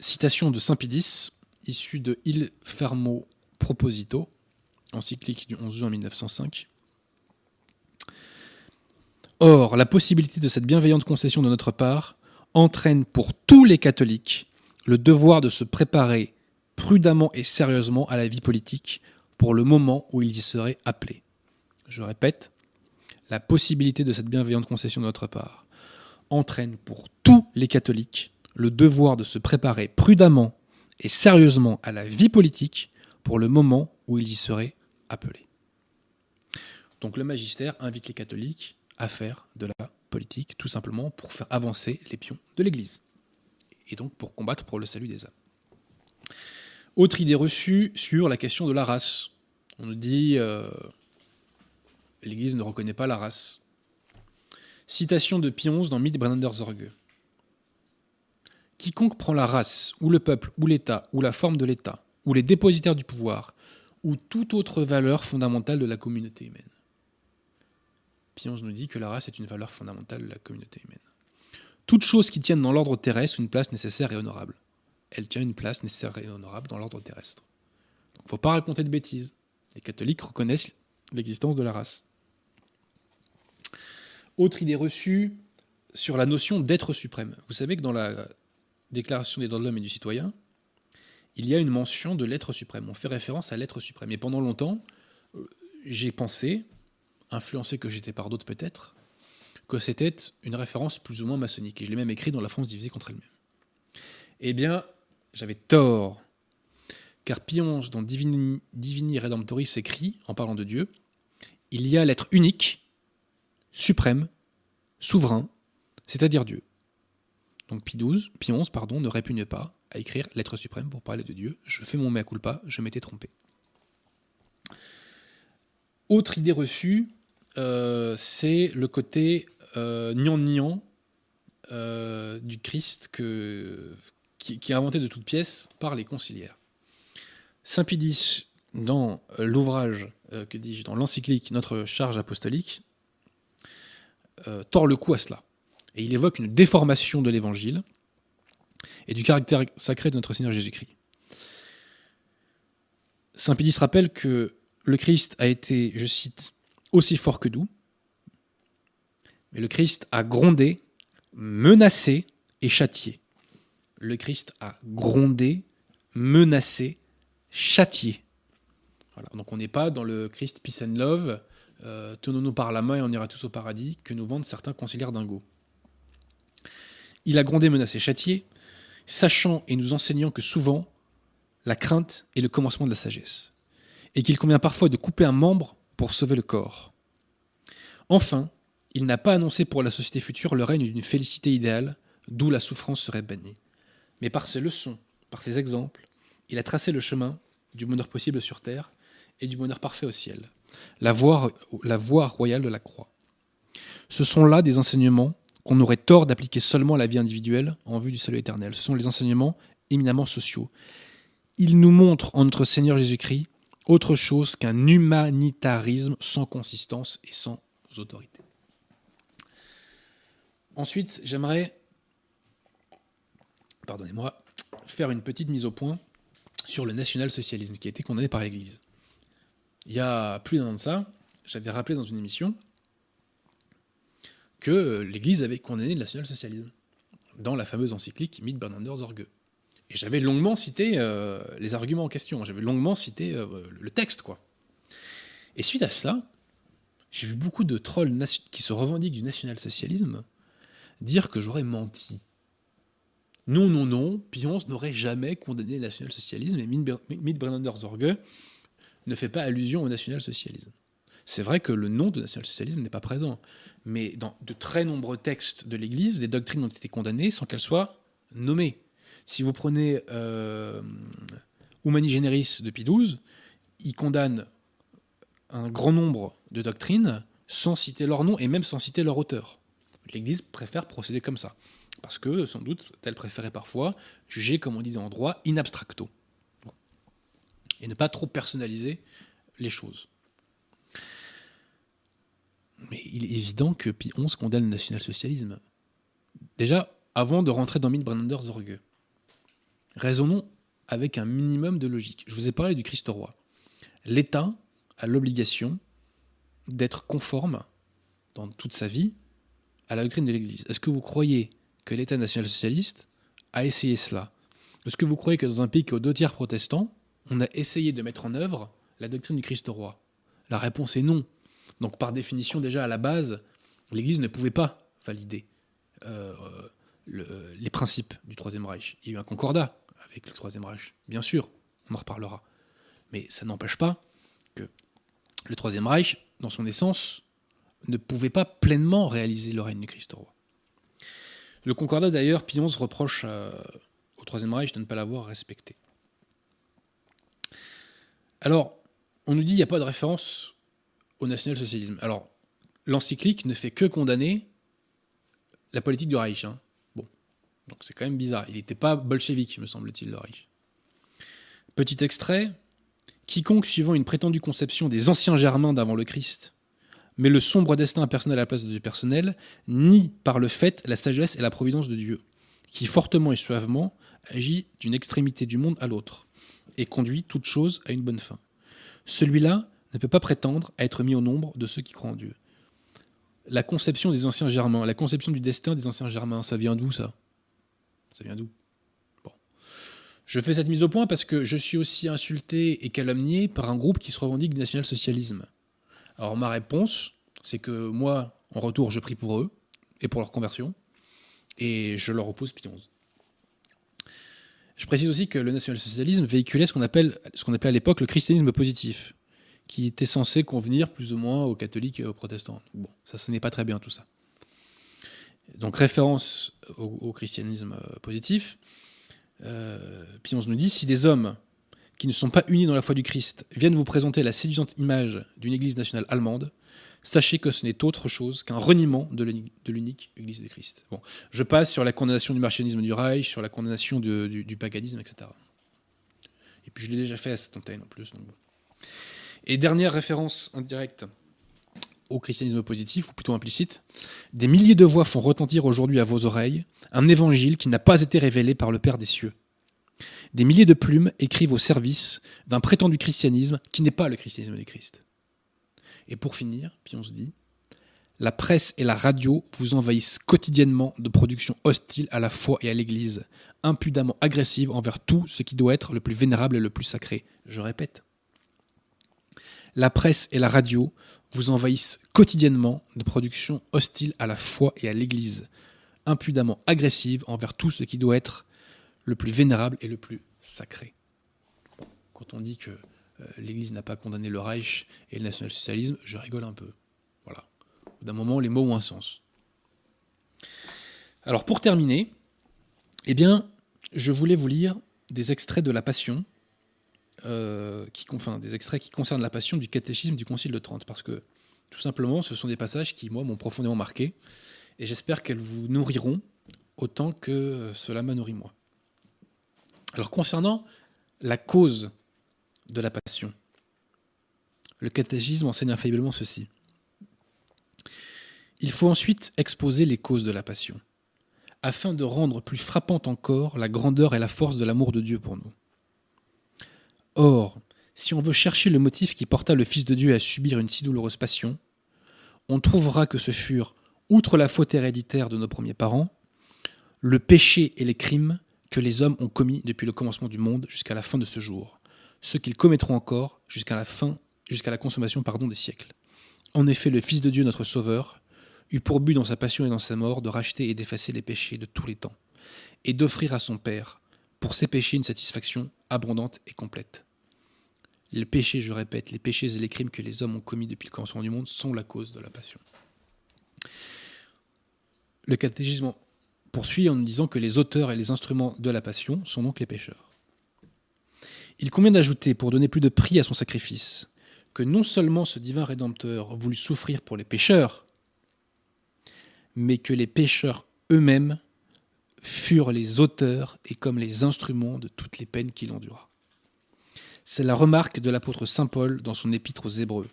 citation de Saint Pidis, issue de Il Fermo Proposito, encyclique du 11 juin 1905. Or, la possibilité de cette bienveillante concession de notre part entraîne pour tous les catholiques le devoir de se préparer prudemment et sérieusement à la vie politique pour le moment où ils y seraient appelés. Je répète, la possibilité de cette bienveillante concession de notre part entraîne pour tous les catholiques le devoir de se préparer prudemment et sérieusement à la vie politique pour le moment où ils y seraient appelés. Donc le magistère invite les catholiques à faire de la politique tout simplement pour faire avancer les pions de l'Église et donc pour combattre pour le salut des âmes. Autre idée reçue sur la question de la race. On nous dit euh, l'Église ne reconnaît pas la race. Citation de Pionce dans Mitbrenner Zorge. Quiconque prend la race, ou le peuple, ou l'État, ou la forme de l'État, ou les dépositaires du pouvoir, ou toute autre valeur fondamentale de la communauté humaine. Pionce nous dit que la race est une valeur fondamentale de la communauté humaine. Toute chose qui tienne dans l'ordre terrestre une place nécessaire et honorable. Elle tient une place nécessaire et honorable dans l'ordre terrestre. Il ne faut pas raconter de bêtises. Les catholiques reconnaissent l'existence de la race. Autre idée reçue sur la notion d'être suprême. Vous savez que dans la Déclaration des droits de l'homme et du citoyen, il y a une mention de l'être suprême. On fait référence à l'être suprême. Et pendant longtemps, euh, j'ai pensé, influencé que j'étais par d'autres peut-être, que c'était une référence plus ou moins maçonnique. Et je l'ai même écrit dans La France divisée contre elle-même. Eh bien, j'avais tort. Car Pionce, dans Divini, Divini Redemptoris, écrit, en parlant de Dieu, il y a l'être unique, suprême, souverain, c'est-à-dire Dieu. Donc Pi XII, Pi XI, pardon, ne répugne pas à écrire l'être suprême pour parler de Dieu. Je fais mon mea culpa, je m'étais trompé. Autre idée reçue, euh, c'est le côté euh, nian euh, du Christ qui, qui, est inventé de toutes pièces par les conciliaires. Saint Pidis, dans l'ouvrage, euh, que dis-je, dans l'encyclique Notre charge apostolique, tord le coup à cela et il évoque une déformation de l'évangile et du caractère sacré de notre Seigneur Jésus-Christ. Saint Pédis rappelle que le Christ a été, je cite, aussi fort que doux, mais le Christ a grondé, menacé et châtié. Le Christ a grondé, menacé, châtié. Voilà. Donc on n'est pas dans le Christ peace and love, euh, tenons-nous par la main et on ira tous au paradis, que nous vendent certains conciliaires dingos. Il a grondé, menacé, châtié, sachant et nous enseignant que souvent, la crainte est le commencement de la sagesse, et qu'il convient parfois de couper un membre pour sauver le corps. Enfin, il n'a pas annoncé pour la société future le règne d'une félicité idéale, d'où la souffrance serait bannie. Mais par ses leçons, par ses exemples, il a tracé le chemin du bonheur possible sur terre et du bonheur parfait au ciel, la voie, royale de la croix. Ce sont là des enseignements qu'on aurait tort d'appliquer seulement la vie individuelle en vue du salut éternel. Ce sont les enseignements éminemment sociaux. Ils nous montrent en notre Seigneur Jésus-Christ autre chose qu'un humanitarisme sans consistance et sans autorité. Ensuite, j'aimerais, pardonnez-moi, faire une petite mise au point sur le national-socialisme qui a été condamné par l'Église. Il y a plus d'un an de ça, j'avais rappelé dans une émission que l'Église avait condamné le national-socialisme dans la fameuse encyclique Mit Bernander Zorge. Et j'avais longuement cité euh, les arguments en question, j'avais longuement cité euh, le texte, quoi. Et suite à cela, j'ai vu beaucoup de trolls qui se revendiquent du national-socialisme dire que j'aurais menti. Non, non, non, Pionce n'aurait jamais condamné le national-socialisme et Mitbrenner Zorge ne fait pas allusion au national-socialisme. C'est vrai que le nom de national-socialisme n'est pas présent, mais dans de très nombreux textes de l'Église, des doctrines ont été condamnées sans qu'elles soient nommées. Si vous prenez euh, Humani Generis depuis XII, il condamne un grand nombre de doctrines sans citer leur nom et même sans citer leur auteur. L'Église préfère procéder comme ça. Parce que, sans doute, elle préférait parfois juger, comme on dit dans le droit, in abstracto. Et ne pas trop personnaliser les choses. Mais il est évident que Pie XI condamne le national-socialisme. Déjà, avant de rentrer dans Midbrander's Zorge, raisonnons avec un minimum de logique. Je vous ai parlé du Christ roi. L'État a l'obligation d'être conforme dans toute sa vie à la doctrine de l'Église. Est-ce que vous croyez que l'État national-socialiste a essayé cela? Est-ce que vous croyez que dans un pays qui est aux deux tiers protestant, on a essayé de mettre en œuvre la doctrine du Christ roi La réponse est non. Donc par définition, déjà à la base, l'Église ne pouvait pas valider euh, les principes du Troisième Reich. Il y a eu un concordat avec le Troisième Reich, bien sûr, on en reparlera. Mais ça n'empêche pas que le Troisième Reich, dans son essence, ne pouvait pas pleinement réaliser le règne du Christ roi. Le Concordat, d'ailleurs, Pion reproche euh, au Troisième Reich de ne pas l'avoir respecté. Alors, on nous dit qu'il n'y a pas de référence au national-socialisme. Alors, l'encyclique ne fait que condamner la politique du Reich. Hein. Bon, donc c'est quand même bizarre. Il n'était pas bolchevique, me semble-t-il, le Reich. Petit extrait. Quiconque suivant une prétendue conception des anciens germains d'avant le Christ mais le sombre destin personnel à la place de Dieu personnel, nie par le fait la sagesse et la providence de Dieu, qui fortement et suavement agit d'une extrémité du monde à l'autre, et conduit toute chose à une bonne fin. Celui-là ne peut pas prétendre à être mis au nombre de ceux qui croient en Dieu. La conception des anciens germains, la conception du destin des anciens germains, ça vient d'où ça? Ça vient d'où? Bon. Je fais cette mise au point parce que je suis aussi insulté et calomnié par un groupe qui se revendique du national-socialisme. Alors ma réponse, c'est que moi, en retour, je prie pour eux et pour leur conversion, et je leur oppose Pie Je précise aussi que le national-socialisme véhiculait ce qu'on ce qu'on appelait à l'époque le christianisme positif, qui était censé convenir plus ou moins aux catholiques et aux protestants. Bon, ça, ce n'est pas très bien tout ça. Donc référence au, christianisme euh, positif, euh, nous dit si des hommes qui ne sont pas unis dans la foi du Christ viennent vous présenter la séduisante image d'une Église nationale allemande, sachez que ce n'est autre chose qu'un reniement de l'unique Église du Christ. Bon, je passe sur la condamnation du martianisme du Reich, sur la condamnation du, paganisme, etc. Et puis je l'ai déjà fait à cette antenne en plus. Et dernière référence indirecte au christianisme positif, ou plutôt implicite, des milliers de voix font retentir aujourd'hui à vos oreilles un évangile qui n'a pas été révélé par le Père des cieux des milliers de plumes écrivent au service d'un prétendu christianisme qui n'est pas le christianisme du Christ. Et pour finir, puis on se dit, la presse et la radio vous envahissent quotidiennement de productions hostiles à la foi et à l'Église, impudemment agressives envers tout ce qui doit être le plus vénérable et le plus sacré. Je répète. La presse et la radio vous envahissent quotidiennement de productions hostiles à la foi et à l'Église, impudemment agressives envers tout ce qui doit être le plus vénérable et le plus sacré. Quand on dit que euh, l'Église n'a pas condamné le Reich et le national-socialisme, je rigole un peu. Voilà. D'un moment, les mots ont un sens. Alors pour terminer, eh bien, je voulais vous lire des extraits de la Passion, euh, qui, des extraits qui concernent la Passion du catéchisme du Concile de Trente, parce que tout simplement, ce sont des passages qui, moi, m'ont profondément marqué, et j'espère qu'elles vous nourriront autant que cela m'a nourri moi. Alors concernant la cause de la passion, le catéchisme enseigne infailliblement ceci. Il faut ensuite exposer les causes de la passion, afin de rendre plus frappante encore la grandeur et la force de l'amour de Dieu pour nous. Or, si on veut chercher le motif qui porta le Fils de Dieu à subir une si douloureuse passion, on trouvera que ce furent, outre la faute héréditaire de nos premiers parents, le péché et les crimes que les hommes ont commis depuis le commencement du monde jusqu'à la fin de ce jour, ce qu'ils commettront encore jusqu'à la fin, jusqu'à la consommation pardon, des siècles. En effet, le Fils de Dieu, notre Sauveur, eut pour but dans sa passion et dans sa mort de racheter et d'effacer les péchés de tous les temps, et d'offrir à son Père, pour ses péchés, une satisfaction abondante et complète. Les péchés, je répète, les péchés et les crimes que les hommes ont commis depuis le commencement du monde sont la cause de la passion. Le catéchisme poursuit en nous disant que les auteurs et les instruments de la passion sont donc les pécheurs. Il convient d'ajouter, pour donner plus de prix à son sacrifice, que non seulement ce divin Rédempteur voulut souffrir pour les pécheurs, mais que les pécheurs eux-mêmes furent les auteurs et comme les instruments de toutes les peines qu'il endura. C'est la remarque de l'apôtre Saint Paul dans son épître aux Hébreux.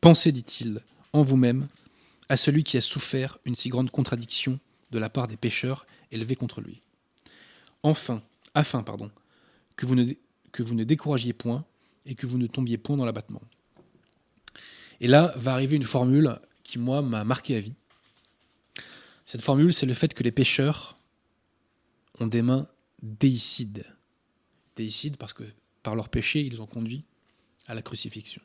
Pensez, dit-il, en vous-même, à celui qui a souffert une si grande contradiction de la part des pécheurs élevés contre lui. Enfin, afin, pardon, que vous ne, que vous ne découragiez point et que vous ne tombiez point dans l'abattement. Et là va arriver une formule qui, moi, m'a marqué à vie. Cette formule, c'est le fait que les pécheurs ont des mains déicides. Déicides parce que par leur péché, ils ont conduit à la crucifixion.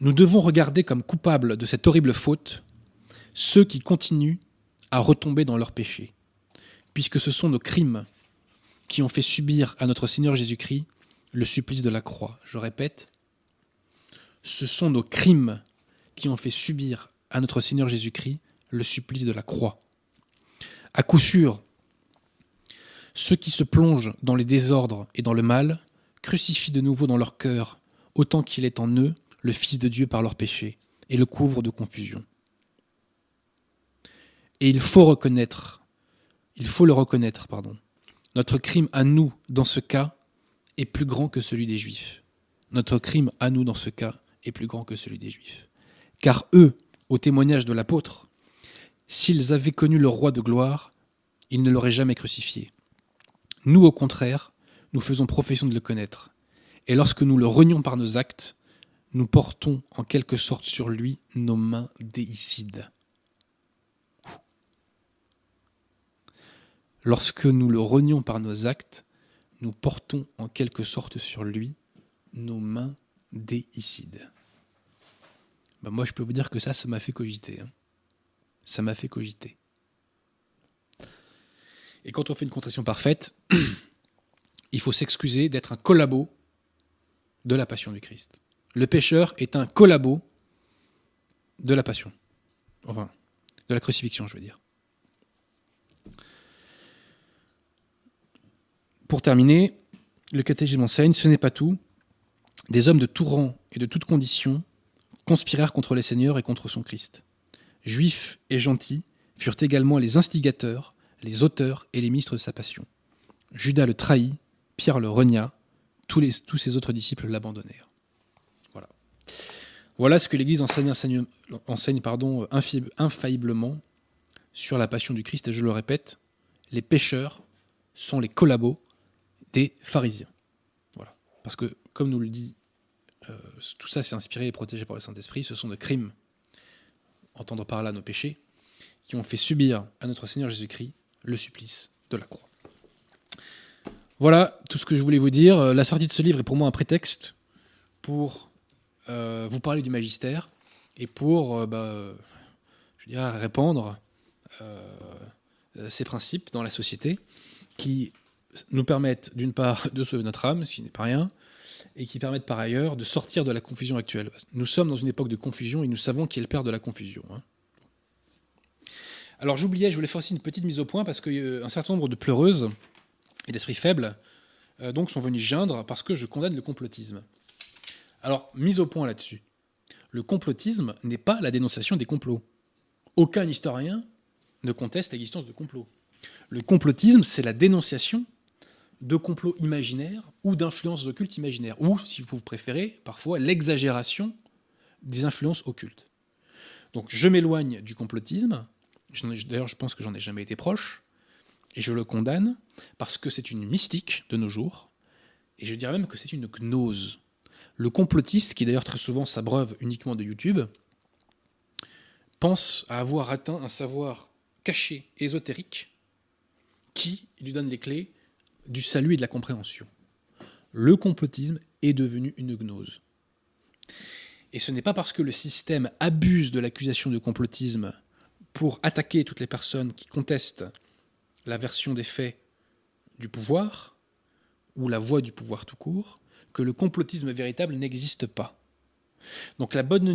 Nous devons regarder comme coupables de cette horrible faute ceux qui continuent à retomber dans leur péché, puisque ce sont nos crimes qui ont fait subir à notre Seigneur Jésus-Christ le supplice de la croix. Je répète, ce sont nos crimes qui ont fait subir à notre Seigneur Jésus-Christ le supplice de la croix. À coup sûr, ceux qui se plongent dans les désordres et dans le mal crucifient de nouveau dans leur cœur, autant qu'il est en eux, le Fils de Dieu par leur péché, et le couvrent de confusion. Et il faut reconnaître, il faut le reconnaître, pardon. Notre crime à nous, dans ce cas, est plus grand que celui des Juifs. Notre crime à nous, dans ce cas, est plus grand que celui des Juifs. Car eux, au témoignage de l'apôtre, S'ils avaient connu le roi de gloire, ils ne l'auraient jamais crucifié. Nous, au contraire, nous faisons profession de le connaître. Et lorsque nous le renions par nos actes, nous portons en quelque sorte sur lui nos mains déicides. Lorsque nous le renions par nos actes, nous portons en quelque sorte sur lui nos mains déicides. Ben moi, je peux vous dire que ça, ça m'a fait cogiter. Hein ça m'a fait cogiter. Et quand on fait une contrition parfaite, il faut s'excuser d'être un collabo de la passion du Christ. Le pécheur est un collabo de la passion. Enfin, de la crucifixion, je veux dire. Pour terminer, le catéchisme enseigne, ce n'est pas tout. Des hommes de tout rang et de toutes conditions conspirèrent contre les seigneurs et contre son Christ juifs et gentils, furent également les instigateurs, les auteurs et les ministres de sa passion. Judas le trahit, Pierre le renia, tous, ses autres disciples l'abandonnèrent. Voilà. Ce que l'Église enseigne, infailliblement sur la passion du Christ. Et je le répète, les pécheurs sont les collabos des pharisiens. Voilà. Parce que, comme nous le dit, euh, tout ça c'est inspiré et protégé par le Saint-Esprit, ce sont des crimes entendre par là nos péchés, qui ont fait subir à notre Seigneur Jésus-Christ le supplice de la croix. Voilà tout ce que je voulais vous dire. La sortie de ce livre est pour moi un prétexte pour euh, vous parler du magistère et pour euh, bah, répandre euh, ces principes dans la société qui nous permettent d'une part de sauver notre âme, ce qui n'est pas rien, et qui permettent par ailleurs de sortir de la confusion actuelle. Nous sommes dans une époque de confusion et nous savons qui est le père de la confusion. Hein. Alors j'oubliais, je voulais faire aussi une petite mise au point parce qu'un euh, certain nombre de pleureuses et d'esprits faibles euh, sont venus geindre parce que je condamne le complotisme. Alors, mise au point là-dessus. Le complotisme n'est pas la dénonciation des complots. Aucun historien ne conteste l'existence de complots. Le complotisme, c'est la dénonciation de complots imaginaires ou d'influences occultes imaginaires, ou, si vous préférez, parfois l'exagération des influences occultes. Donc je m'éloigne du complotisme, d'ailleurs je pense que j'en ai jamais été proche, et je le condamne parce que c'est une mystique de nos jours, et je dirais même que c'est une gnose. Le complotiste, qui d'ailleurs très souvent s'abreuve uniquement de YouTube, pense à avoir atteint un savoir caché, ésotérique, qui lui donne les clés du salut et de la compréhension. Le complotisme est devenu une gnose. Et ce n'est pas parce que le système abuse de l'accusation de complotisme pour attaquer toutes les personnes qui contestent la version des faits du pouvoir, ou la voie du pouvoir tout court, que le complotisme véritable n'existe pas. Donc la bonne,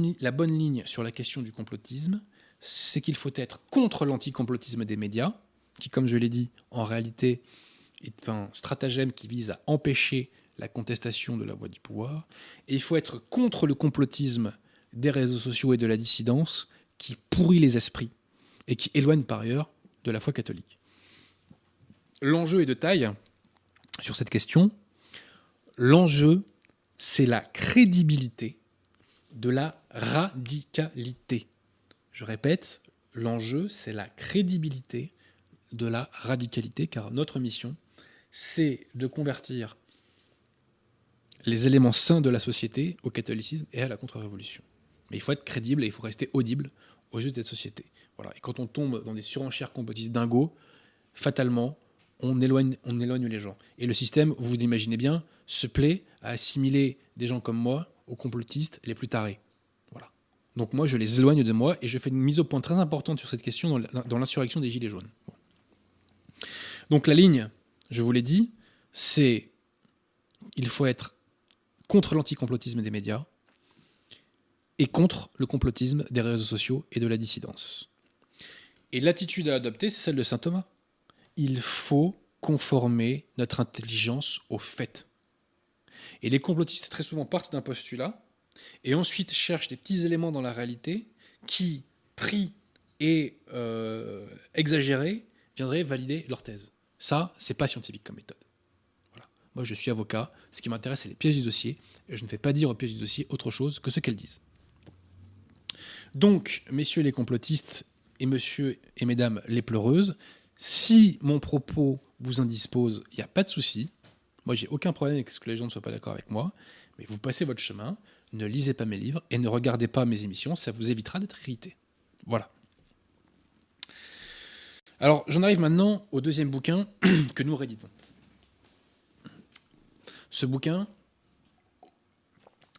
ligne sur la question du complotisme, c'est qu'il faut être contre l'anticomplotisme des médias, qui, comme je l'ai dit, en réalité est un stratagème qui vise à empêcher la contestation de la voie du pouvoir, et il faut être contre le complotisme des réseaux sociaux et de la dissidence qui pourrit les esprits et qui éloigne par ailleurs de la foi catholique. L'enjeu est de taille sur cette question. L'enjeu, c'est la crédibilité de la radicalité. Je répète, l'enjeu, c'est la crédibilité de la radicalité, car notre mission, c'est de convertir les éléments sains de la société au catholicisme et à la contre-révolution. Mais il faut être crédible et il faut rester audible aux yeux de cette société. Voilà. Et quand on tombe dans des surenchères complotistes dingos, fatalement, on éloigne, les gens. Et le système, vous l'imaginez bien, se plaît à assimiler des gens comme moi aux complotistes les plus tarés. Voilà. Donc moi, je les éloigne de moi et je fais une mise au point très importante sur cette question dans l'insurrection des Gilets jaunes. Donc la ligne, je vous l'ai dit, c'est il faut être contre l'anticomplotisme des médias et contre le complotisme des réseaux sociaux et de la dissidence. Et l'attitude à adopter, c'est celle de saint Thomas. Il faut conformer notre intelligence aux faits. Et les complotistes, très souvent, partent d'un postulat et ensuite cherchent des petits éléments dans la réalité qui, pris et euh, exagérés, viendraient valider leur thèse. Ça, c'est pas scientifique comme méthode. Moi, je suis avocat. Ce qui m'intéresse, c'est les pièces du dossier. Et je ne fais pas dire aux pièces du dossier autre chose que ce qu'elles disent. Donc, messieurs les complotistes et messieurs et mesdames les pleureuses, si mon propos vous indispose, il n'y a pas de souci. Moi, j'ai aucun problème avec ce que les gens ne soient pas d'accord avec moi. Mais vous passez votre chemin, ne lisez pas mes livres et ne regardez pas mes émissions, ça vous évitera d'être irrité. Voilà. Alors, j'en arrive maintenant au deuxième bouquin que nous rééditons. Ce bouquin,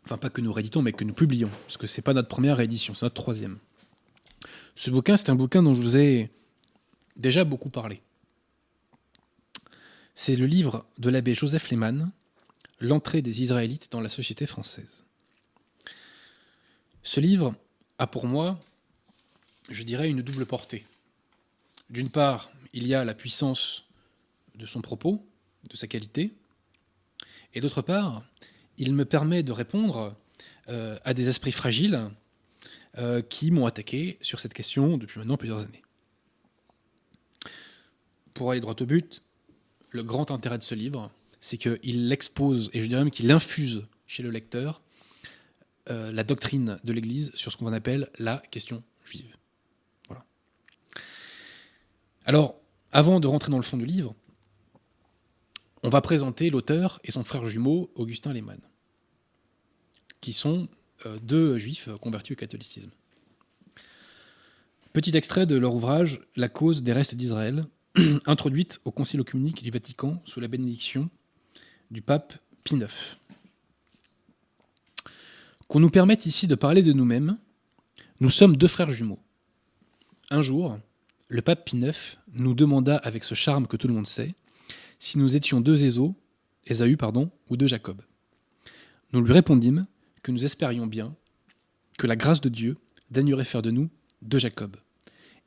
enfin pas que nous rééditons, mais que nous publions, parce que ce n'est pas notre première réédition, c'est notre troisième. Ce bouquin, c'est un bouquin dont je vous ai déjà beaucoup parlé. C'est le livre de l'abbé Joseph Lehmann, L'entrée des Israélites dans la société française. Ce livre a pour moi, je dirais, une double portée. D'une part, il y a la puissance de son propos, de sa qualité, et d'autre part, il me permet de répondre euh, à des esprits fragiles euh, qui m'ont attaqué sur cette question depuis maintenant plusieurs années. Pour aller droit au but, le grand intérêt de ce livre, c'est qu'il l'expose, et je dirais même qu'il infuse chez le lecteur, euh, la doctrine de l'Église sur ce qu'on appelle la question juive. Alors, avant de rentrer dans le fond du livre, on va présenter l'auteur et son frère jumeau, Augustin Lehmann, qui sont euh, deux juifs convertis au catholicisme. Petit extrait de leur ouvrage La cause des restes d'Israël, introduite au Concile œcuménique du Vatican sous la bénédiction du pape Pie IX. Qu'on nous permette ici de parler de nous-mêmes, nous sommes deux frères jumeaux. Un jour, le pape Pie IX nous demanda avec ce charme que tout le monde sait si nous étions deux Ésaü, pardon, ou deux Jacob. Nous lui répondîmes que nous espérions bien que la grâce de Dieu daignerait faire de nous deux Jacob,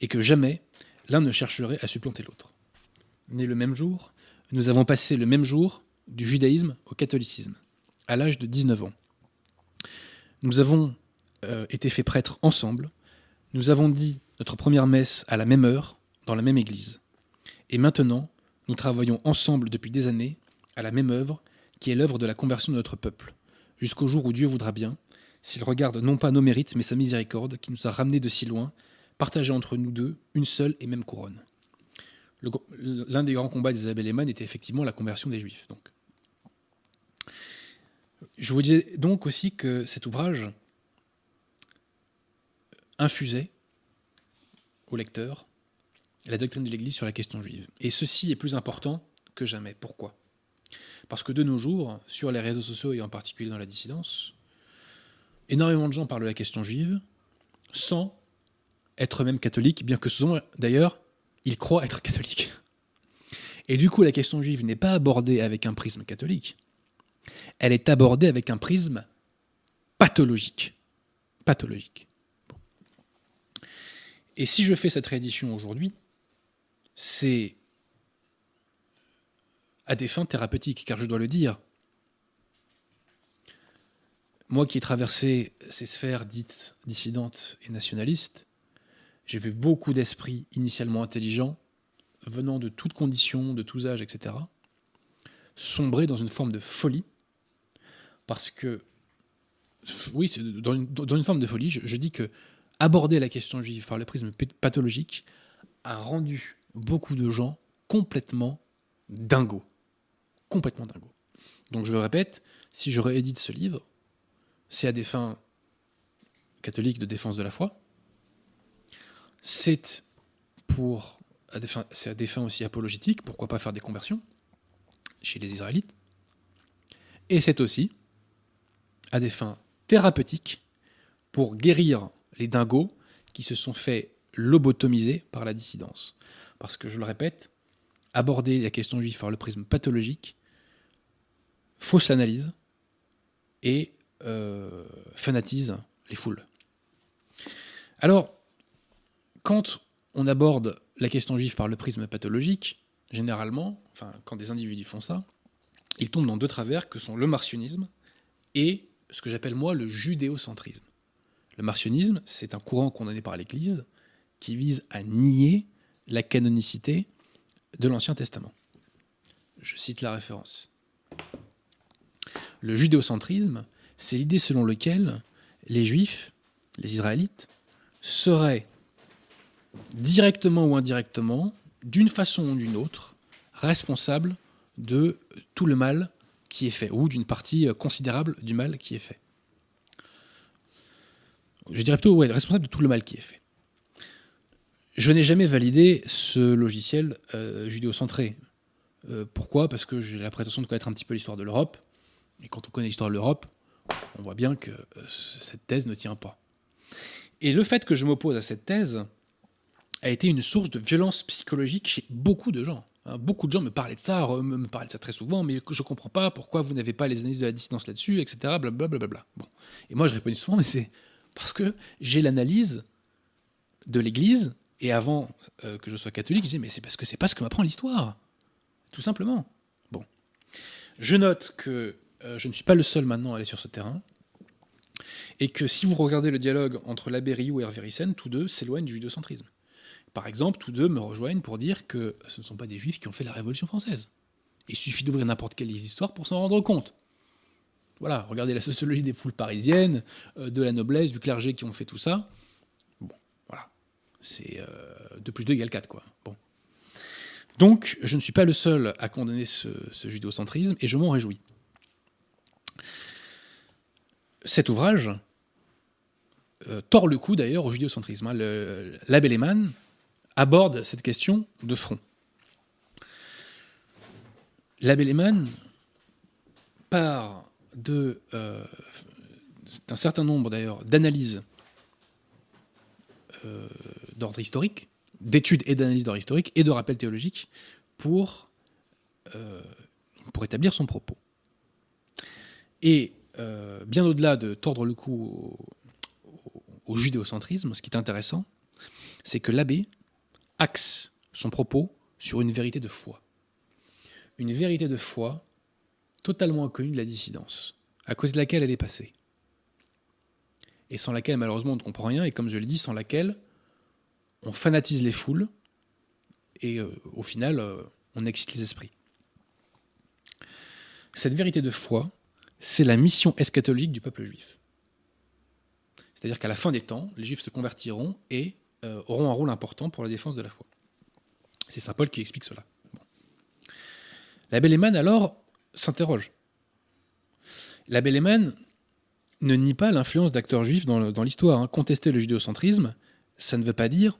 et que jamais l'un ne chercherait à supplanter l'autre. Nés le même jour, nous avons passé le même jour du judaïsme au catholicisme, à l'âge de 19 ans. Nous avons euh, été faits prêtres ensemble, nous avons dit notre première messe à la même heure, dans la même église. Et maintenant, nous travaillons ensemble depuis des années à la même œuvre, qui est l'œuvre de la conversion de notre peuple, jusqu'au jour où Dieu voudra bien, s'il regarde non pas nos mérites, mais sa miséricorde, qui nous a ramenés de si loin, partager entre nous deux une seule et même couronne. L'un des grands combats d'Isabelle Eman était effectivement la conversion des Juifs. Donc. Je vous disais donc aussi que cet ouvrage infusait au lecteur la doctrine de l'Église sur la question juive. Et ceci est plus important que jamais. Pourquoi? Parce que de nos jours, sur les réseaux sociaux et en particulier dans la dissidence, énormément de gens parlent de la question juive sans être même catholiques, bien que souvent, d'ailleurs, ils croient être catholiques. Et du coup, la question juive n'est pas abordée avec un prisme catholique, elle est abordée avec un prisme pathologique. Pathologique. Et si je fais cette réédition aujourd'hui, c'est à des fins thérapeutiques, car je dois le dire, moi qui ai traversé ces sphères dites dissidentes et nationalistes, j'ai vu beaucoup d'esprits initialement intelligents, venant de toutes conditions, de tous âges, etc., sombrer dans une forme de folie, parce que, oui, dans une, forme de folie, je, dis que aborder la question juive par le prisme pathologique a rendu beaucoup de gens complètement dingos. Complètement dingos. Donc je le répète, si je réédite ce livre, c'est à des fins catholiques de défense de la foi, c'est pour c'est à des fins aussi apologétiques, pourquoi pas faire des conversions chez les Israélites, et c'est aussi à des fins thérapeutiques pour guérir les dingos qui se sont fait lobotomiser par la dissidence. Parce que je le répète, aborder la question juive par le prisme pathologique, fausse analyse et euh, fanatise les foules. Alors, quand on aborde la question juive par le prisme pathologique, généralement, enfin, quand des individus font ça, ils tombent dans deux travers que sont le martionnisme et ce que j'appelle moi le judéocentrisme. Le martionnisme, c'est un courant condamné par l'Église qui vise à nier la canonicité de l'Ancien Testament. Je cite la référence. Le judéocentrisme, c'est l'idée selon laquelle les Juifs, les Israélites, seraient directement ou indirectement, d'une façon ou d'une autre, responsable de tout le mal qui est fait, ou d'une partie considérable du mal qui est fait. Je dirais plutôt, responsable de tout le mal qui est fait. Je n'ai jamais validé ce logiciel euh, judéo-centré. Euh, pourquoi? Parce que j'ai la prétention de connaître un petit peu l'histoire de l'Europe. Et quand on connaît l'histoire de l'Europe, on voit bien que euh, cette thèse ne tient pas. Et le fait que je m'oppose à cette thèse, a été une source de violence psychologique chez beaucoup de gens. Hein, beaucoup de gens me parlaient de ça, me parlaient de ça très souvent, mais je ne comprends pas pourquoi vous n'avez pas les analyses de la dissidence là-dessus, etc. Blablabla. Bon. Et moi, je réponds souvent, mais c'est parce que j'ai l'analyse de l'Église, et avant euh, que je sois catholique, je disais, mais c'est parce que c'est pas ce que m'apprend l'histoire. Tout simplement. Bon. Je note que euh, je ne suis pas le seul maintenant à aller sur ce terrain, et que si vous regardez le dialogue entre l'abbé Rioux et Hervé Ryssen, tous deux s'éloignent du judéocentrisme par exemple, tous deux me rejoignent pour dire que ce ne sont pas des juifs qui ont fait la Révolution française. Il suffit d'ouvrir n'importe quelle histoire pour s'en rendre compte. Voilà, regardez la sociologie des foules parisiennes, euh, de la noblesse, du clergé qui ont fait tout ça. C'est 2 euh, plus 2 égale 4, quoi. Bon. Donc, je ne suis pas le seul à condamner ce, judéocentrisme, et je m'en réjouis. Cet ouvrage euh, tord le coup d'ailleurs au judéocentrisme. Hein. L'abbé Lehmann, aborde cette question de front. L'abbé Lehmann part euh, d'un certain nombre d'ailleurs d'analyses d'ordre historique, d'études et d'analyses d'ordre historique et de rappels théologiques pour, euh, établir son propos. Et bien au-delà de tordre le cou au judéocentrisme, ce qui est intéressant, c'est que l'abbé axe son propos sur une vérité de foi. Une vérité de foi totalement inconnue de la dissidence, à cause de laquelle elle est passée. Et sans laquelle, malheureusement, on ne comprend rien, et comme je l'ai dit, sans laquelle on fanatise les foules, et euh, au final, euh, on excite les esprits. Cette vérité de foi, c'est la mission eschatologique du peuple juif. C'est-à-dire qu'à la fin des temps, les juifs se convertiront et euh, auront un rôle important pour la défense de la foi. C'est Saint Paul qui explique cela. La Belle alors s'interroge. La Belle ne nie pas l'influence d'acteurs juifs dans l'histoire. Hein. Contester le judéocentrisme, ça ne veut pas dire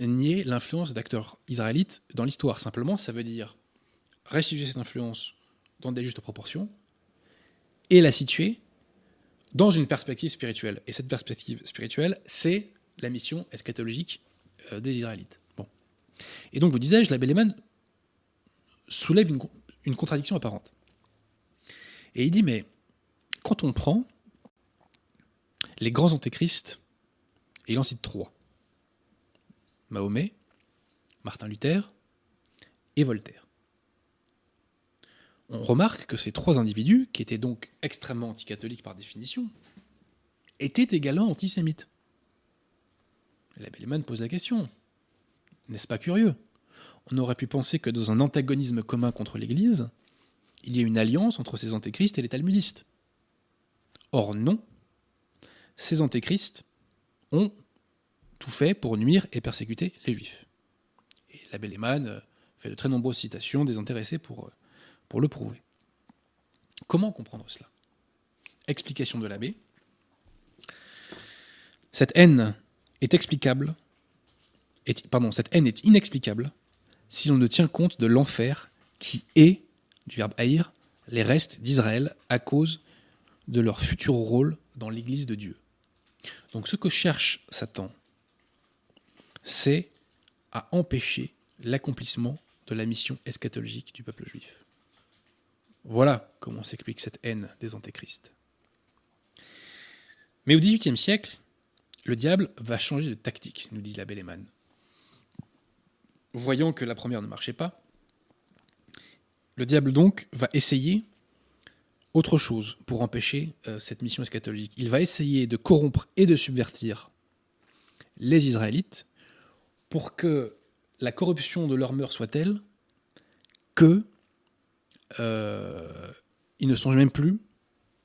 nier l'influence d'acteurs israélites dans l'histoire. Simplement, ça veut dire restituer cette influence dans des justes proportions et la situer dans une perspective spirituelle. Et cette perspective spirituelle, c'est la mission eschatologique euh, des Israélites. Bon. Et donc, vous disais-je, la Belleman soulève une contradiction apparente. Et il dit, mais quand on prend les grands antéchrists, et il en cite trois Mahomet, Martin Luther et Voltaire. on remarque que ces trois individus, qui étaient donc extrêmement anticatholiques par définition, étaient également antisémites. La Belleman pose la question. N'est-ce pas curieux? On aurait pu penser que dans un antagonisme commun contre l'Église, il y a une alliance entre ces antéchrists et les talmudistes. Or non, ces antéchrists ont tout fait pour nuire et persécuter les juifs. Et l'abbé Lehmann euh, fait de très nombreuses citations désintéressées pour, euh, pour le prouver. Comment comprendre cela? Explication de l'abbé. Cette haine est explicable, pardon, cette haine est inexplicable si l'on ne tient compte de l'enfer qui est, du verbe haïr, les restes d'Israël à cause de leur futur rôle dans l'Église de Dieu. Donc ce que cherche Satan, c'est à empêcher l'accomplissement de la mission eschatologique du peuple juif. Voilà comment s'explique cette haine des antéchrists. Mais au XVIIIe siècle, le diable va changer de tactique, nous dit la Belleman. Voyant que la première ne marchait pas, le diable donc va essayer autre chose pour empêcher euh, cette mission eschatologique. Il va essayer de corrompre et de subvertir les Israélites pour que la corruption de leur mœurs soit telle que euh, ils ne songent même plus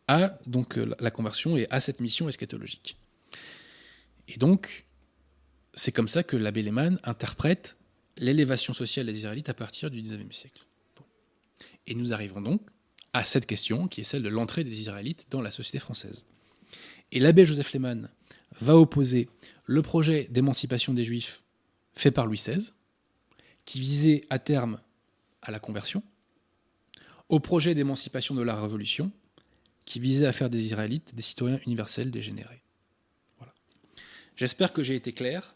à donc la conversion et à cette mission eschatologique. Et donc, c'est comme ça que l'abbé Lehmann interprète l'élévation sociale des Israélites à partir du XIXe siècle. Et nous arrivons donc à cette question qui est celle de l'entrée des Israélites dans la société française. Et l'abbé Joseph Lehmann va opposer le projet d'émancipation des Juifs fait par Louis XVI, qui visait à terme à la conversion, au projet d'émancipation de la Révolution, qui visait à faire des Israélites des citoyens universels dégénérés. Voilà. J'espère que j'ai été clair,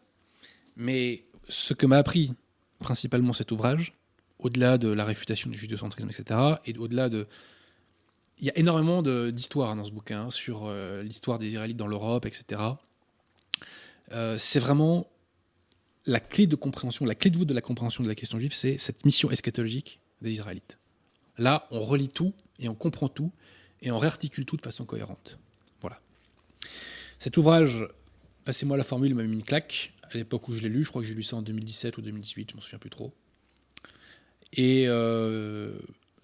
mais ce que m'a appris principalement cet ouvrage, au-delà de la réfutation du judéocentrisme, etc., et au-delà de... Il y a énormément d'histoires dans ce bouquin sur euh, l'histoire des Israélites dans l'Europe, etc. Euh, c'est vraiment la clé de compréhension, la clé de voûte de la compréhension de la question juive, c'est cette mission eschatologique des Israélites. Là, on relit tout et on comprend tout et on réarticule tout de façon cohérente. Voilà. Cet ouvrage, passez-moi la formule, m'a mis une claque. À l'époque où je l'ai lu, je crois que j'ai lu ça en 2017 ou 2018, je m'en souviens plus trop. Et euh,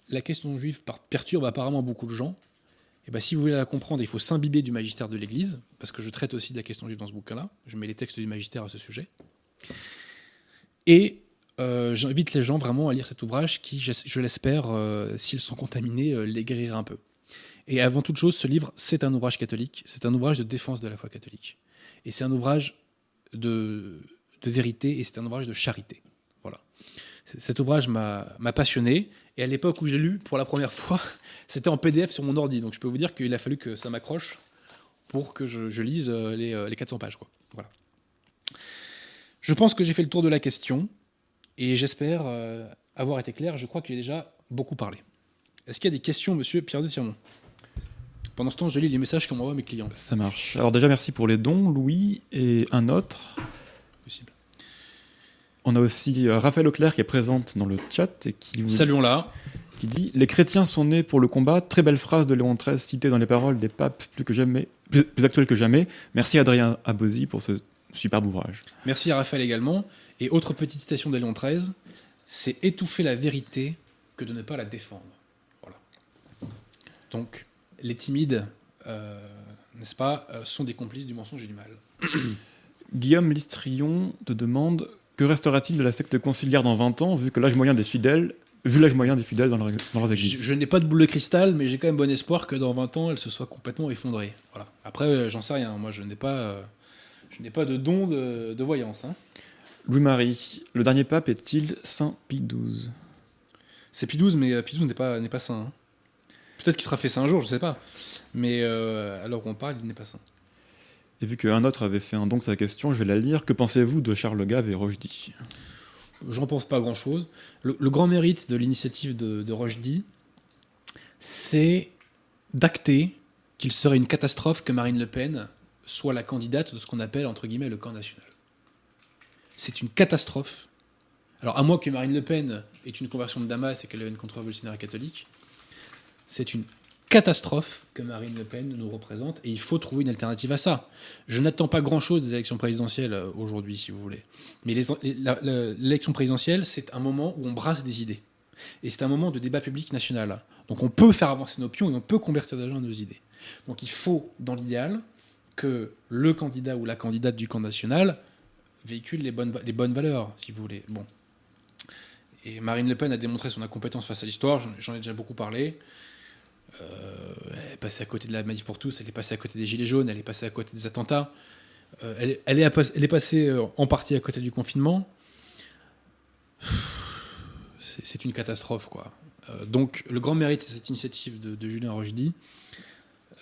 la question juive perturbe apparemment beaucoup de gens. Et ben, si vous voulez la comprendre, il faut s'imbiber du magistère de l'Église, parce que je traite aussi de la question juive dans ce bouquin-là. Je mets les textes du magistère à ce sujet. Et euh, j'invite les gens vraiment à lire cet ouvrage qui, je, l'espère, euh, s'ils sont contaminés, les guérira un peu. Et avant toute chose, ce livre, c'est un ouvrage catholique, c'est un ouvrage de défense de la foi catholique. Et c'est un ouvrage de vérité et c'est un ouvrage de charité. Cet ouvrage m'a passionné. Et à l'époque où j'ai lu pour la première fois, c'était en PDF sur mon ordi. Donc je peux vous dire qu'il a fallu que ça m'accroche pour que je, lise les, les, 400 pages. Quoi. Voilà. Je pense que j'ai fait le tour de la question. Et j'espère euh, avoir été clair. Je crois que j'ai déjà beaucoup parlé. Est-ce qu'il y a des questions, monsieur Pierre de Tirmont? Pendant ce temps, je lis les messages qu'on m'envoie mes clients. Ça marche. Alors déjà, merci pour les dons, Louis, et un autre. Possible. On a aussi euh, Raphaël Auclair qui est présente dans le chat et qui Saluons-la. Qui dit Les chrétiens sont nés pour le combat. Très belle phrase de Léon XIII citée dans les paroles des papes plus que jamais, plus, actuelles que jamais. Merci Adrien Abosi pour ce superbe ouvrage. Merci à Raphaël également. Et autre petite citation d'Éléon XIII, c'est étouffer la vérité que de ne pas la défendre. Voilà. Donc, les timides, euh, n'est-ce pas, euh, sont des complices du mensonge et du mal. Guillaume Listrion te demande que restera-t-il de la secte conciliaire dans 20 ans, vu que l'âge moyen des fidèles vu l'âge moyen des fidèles dans, leurs églises? Je, n'ai pas de boule de cristal, mais j'ai quand même bon espoir que dans 20 ans, elle se soit complètement effondrée. Voilà. Après, euh, j'en sais rien. Moi, je n'ai pas, je n'ai pas de don de, voyance. Hein. Louis-Marie, le dernier pape est-il Saint Pie XII C'est Pie XII, mais euh, Pie XII n'est pas, pas saint. Hein. Peut-être qu'il sera fait saint un jour, je ne sais pas. Mais euh, alors qu'on parle, il n'est pas saint. Et vu qu'un autre avait fait un don de sa question, je vais la lire. Que pensez-vous de Charles Gave et Rochdy? J'en pense pas grand-chose. Le, grand mérite de l'initiative de, de Rochdy, c'est d'acter qu'il serait une catastrophe que Marine Le Pen soit la candidate de ce qu'on appelle, entre guillemets, le camp national. C'est une catastrophe. Alors, à moins que Marine Le Pen ait une conversion de Damas et qu'elle ait une contre-révolutionnaire catholique, C'est une catastrophe que Marine Le Pen nous représente et il faut trouver une alternative à ça. Je n'attends pas grand-chose des élections présidentielles euh, aujourd'hui, si vous voulez. Mais l'élection présidentielle, c'est un moment où on brasse des idées. Et c'est un moment de débat public national. Donc on peut faire avancer nos pions et on peut convertir des gens à nos idées. Donc il faut, dans l'idéal, que le candidat ou la candidate du camp national véhicule les bonnes, les bonnes valeurs, si vous voulez. Bon. Et Marine Le Pen a démontré son incompétence face à l'histoire, j'en ai déjà beaucoup parlé. Euh, elle est passée à côté de la manif pour tous, elle est passée à côté des gilets jaunes, elle est passée à côté des attentats. Euh, elle, est- passée euh, en partie à côté du confinement. C'est une catastrophe, quoi. Donc, le grand mérite de cette initiative de, Julien Rochdy,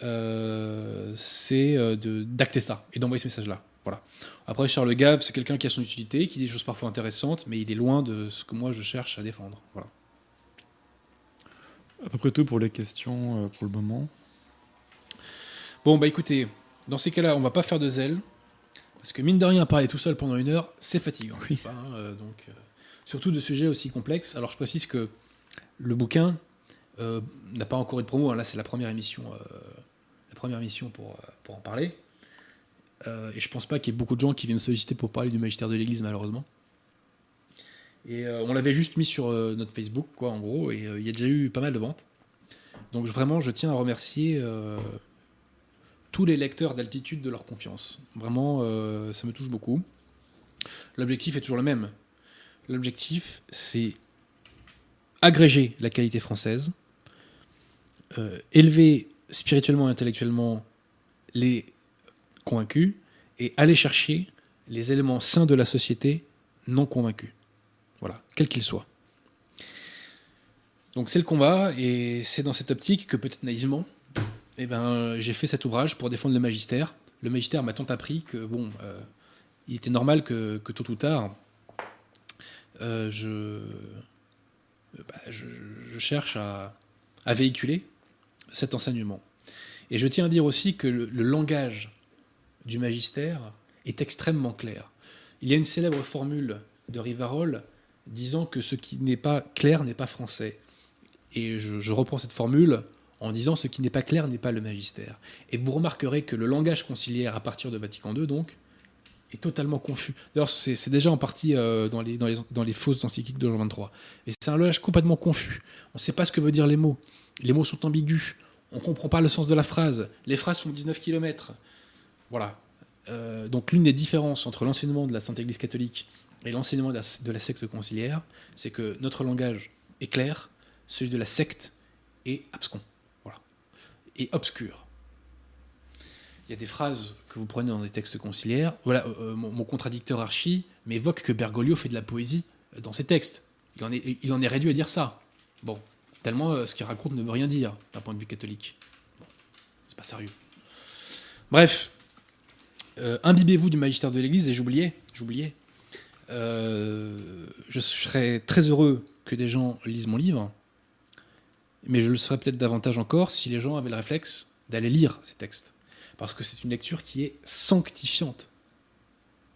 euh, c'est d'acter ça et d'envoyer ce message-là. Voilà. Après, Charles Gave, c'est quelqu'un qui a son utilité, qui dit des choses parfois intéressantes, mais il est loin de ce que moi je cherche à défendre. Voilà. À peu près tout pour les questions euh, pour le moment. Bon, bah écoutez, dans ces cas-là, on va pas faire de zèle, parce que mine de rien, parler tout seul pendant une heure, c'est fatigant. Oui. pas, hein, euh, donc, euh, surtout de sujets aussi complexes. Alors, je précise que le bouquin euh, n'a pas encore eu de promo. hein. Là, c'est la première émission, la première émission pour, pour en parler. Et je pense pas qu'il y ait beaucoup de gens qui viennent solliciter pour parler du magistère de l'Église, malheureusement. Et euh, on l'avait juste mis sur euh, notre Facebook, quoi, en gros, et euh, il y a déjà eu pas mal de ventes. Donc vraiment, je tiens à remercier tous les lecteurs d'altitude de leur confiance. Vraiment, ça me touche beaucoup. L'objectif est toujours le même. L'objectif, c'est agréger la qualité française, élever spirituellement et intellectuellement les convaincus et aller chercher les éléments sains de la société non convaincus. Voilà, quels qu'ils soient. Donc c'est le combat et c'est dans cette optique que peut-être naïvement, eh ben, j'ai fait cet ouvrage pour défendre le magistère. Le magistère m'a tant appris que bon, euh, il était normal que, que tôt ou tard, euh, je, bah, je, cherche à, à véhiculer cet enseignement. Et je tiens à dire aussi que le, le langage du magistère est extrêmement clair. Il y a une célèbre formule de Rivarol disant que ce qui n'est pas clair n'est pas français. Et je, reprends cette formule en disant ce qui n'est pas clair n'est pas le magistère. Et vous remarquerez que le langage conciliaire à partir de Vatican II, donc, est totalement confus. D'ailleurs, c'est déjà en partie euh, dans, les, dans, les, dans les fausses encycliques de Jean XXIII. Et c'est un langage complètement confus. On ne sait pas ce que veut dire les mots. Les mots sont ambigus. On ne comprend pas le sens de la phrase. Les phrases font 19 km. Voilà. Euh, donc l'une des différences entre l'enseignement de la Sainte Église catholique et l'enseignement de la, secte conciliaire, c'est que notre langage est clair, celui de la secte est abscon. Voilà. Et obscur. Il y a des phrases que vous prenez dans des textes conciliaires. Voilà, euh, mon, mon contradicteur archi m'évoque que Bergoglio fait de la poésie euh, dans ses textes. Il en est, il en est réduit à dire ça. Bon, tellement euh, ce qu'il raconte ne veut rien dire d'un point de vue catholique. Bon, c'est pas sérieux. Bref, euh, imbibez-vous du magistère de l'Église et j'oubliais, j'oubliais. Euh, je serais très heureux que des gens lisent mon livre, mais je le serais peut-être davantage encore si les gens avaient le réflexe d'aller lire ces textes, parce que c'est une lecture qui est sanctifiante,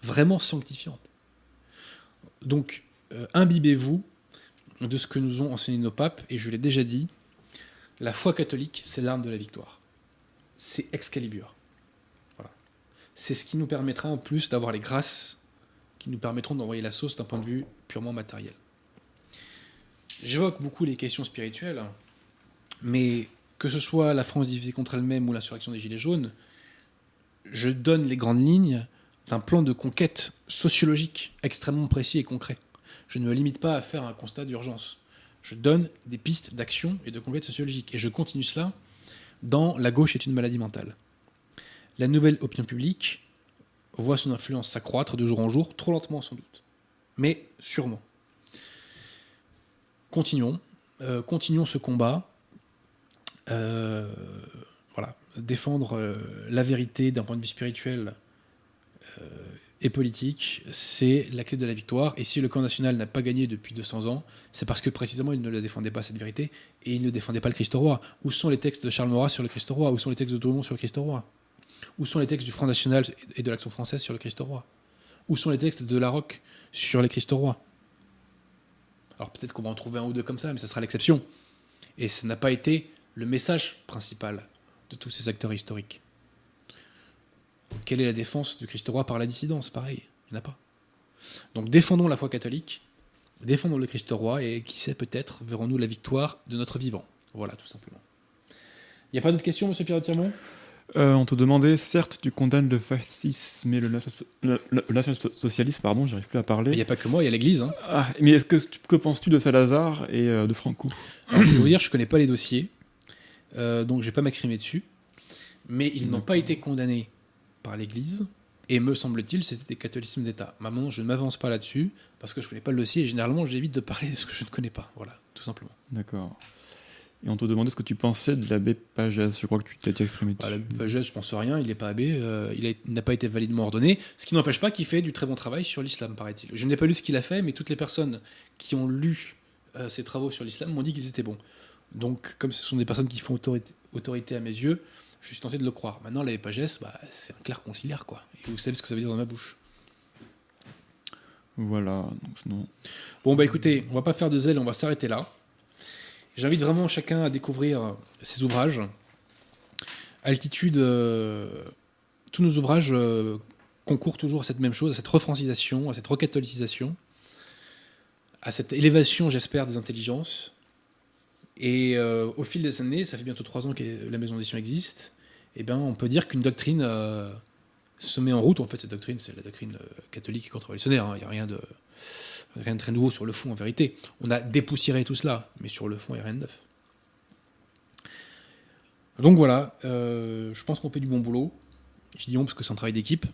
vraiment sanctifiante. Donc, euh, imbibez-vous de ce que nous ont enseigné nos papes, et je l'ai déjà dit, la foi catholique, c'est l'arme de la victoire. C'est Excalibur. Voilà. C'est ce qui nous permettra en plus d'avoir les grâces qui nous permettront d'envoyer la sauce d'un point de vue purement matériel. J'évoque beaucoup les questions spirituelles, mais que ce soit la France divisée contre elle-même ou l'insurrection des Gilets jaunes, je donne les grandes lignes d'un plan de conquête sociologique extrêmement précis et concret. Je ne me limite pas à faire un constat d'urgence. Je donne des pistes d'action et de conquête sociologique. Et je continue cela dans La gauche est une maladie mentale. La nouvelle opinion publique voit son influence s'accroître de jour en jour, trop lentement sans doute, mais sûrement. Continuons, euh, continuons ce combat. Euh, voilà, défendre euh, la vérité d'un point de vue spirituel et politique, c'est la clé de la victoire. Et si le camp national n'a pas gagné depuis 200 ans, c'est parce que précisément il ne la défendait pas cette vérité et il ne défendait pas le Christ roi. Où sont les textes de Charles Maurras sur le Christ roi Où sont les textes de Drummond sur le Christ roi Où sont les textes du Front National et de l'Action française sur le Christ roi? Où sont les textes de Larocque sur les Christ rois? Alors peut-être qu'on va en trouver un ou deux comme ça, mais ça sera l'exception. Et ça n'a pas été le message principal de tous ces acteurs historiques. Quelle est la défense du Christ roi par la dissidence? Pareil, il n'y en a pas. Donc défendons la foi catholique, défendons le Christ roi, et qui sait, peut-être verrons-nous la victoire de notre vivant. Voilà, tout simplement. Il n'y a pas d'autres questions, monsieur Pierre-Tirmont Euh, on te demandait, certes, tu condamnes le fascisme et le, national- le- le national-socialisme, pardon, j'arrive plus à Il parler. n'y a pas que moi, il y a l'Église. hein. Ah, mais est-ce que, que penses-tu de Salazar et euh, de Franco? Alors, je vais vous dire, je connais pas les dossiers, euh, donc je vais pas m'exprimer dessus. Mais ils n'ont pas été condamnés par l'Église, et me semble-t-il, c'était des catholicismes d'État. Maintenant, je ne m'avance pas là-dessus, parce que je connais pas le dossier, et généralement, j'évite de parler de ce que je ne connais pas. Voilà, tout simplement. D'accord. Et on te demandait ce que tu pensais de l'abbé Pagès. Je crois que tu déjà exprimé Bah, dessus. la Pagès, je pense rien, il n'est pas abbé, euh, il n'a pas été validement ordonné, ce qui n'empêche pas qu'il fait du très bon travail sur l'islam, paraît-il. Je n'ai pas lu ce qu'il a fait, mais toutes les personnes qui ont lu euh, ses travaux sur l'islam m'ont dit qu'ils étaient bons. Donc, comme ce sont des personnes qui font autorité, autorité à mes yeux, je suis tenté de le croire. Maintenant, l'abbé Pagès, bah, c'est un clair conciliaire, quoi. Et vous savez ce que ça veut dire dans ma bouche. Voilà. Donc, sinon... Bon, bah écoutez, on va pas faire de zèle, on va s'arrêter là. J'invite vraiment chacun à découvrir ces ouvrages. Altitude, euh, tous nos ouvrages euh, concourent toujours à cette même chose, à cette refrancisation, à cette recatholicisation, à cette élévation, j'espère, des intelligences. Et euh, au fil des années, ça fait bientôt trois ans que la maison d'édition existe, et bien on peut dire qu'une doctrine euh, se met en route. En fait, cette doctrine, c'est la doctrine euh, catholique et contre-révolutionnaire. hein. Il n'y a rien de, rien de très nouveau sur le fond, en vérité. On a dépoussiéré tout cela, mais sur le fond, il n'y a rien de neuf. Donc voilà, euh, je pense qu'on fait du bon boulot. Je dis on parce que c'est un travail d'équipe.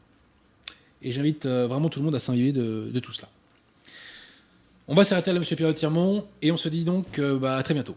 Et j'invite euh, vraiment tout le monde à s'inviter de, de tout cela. On va s'arrêter là, monsieur Pierre Tirmont, et on se dit donc euh, bah, à très bientôt.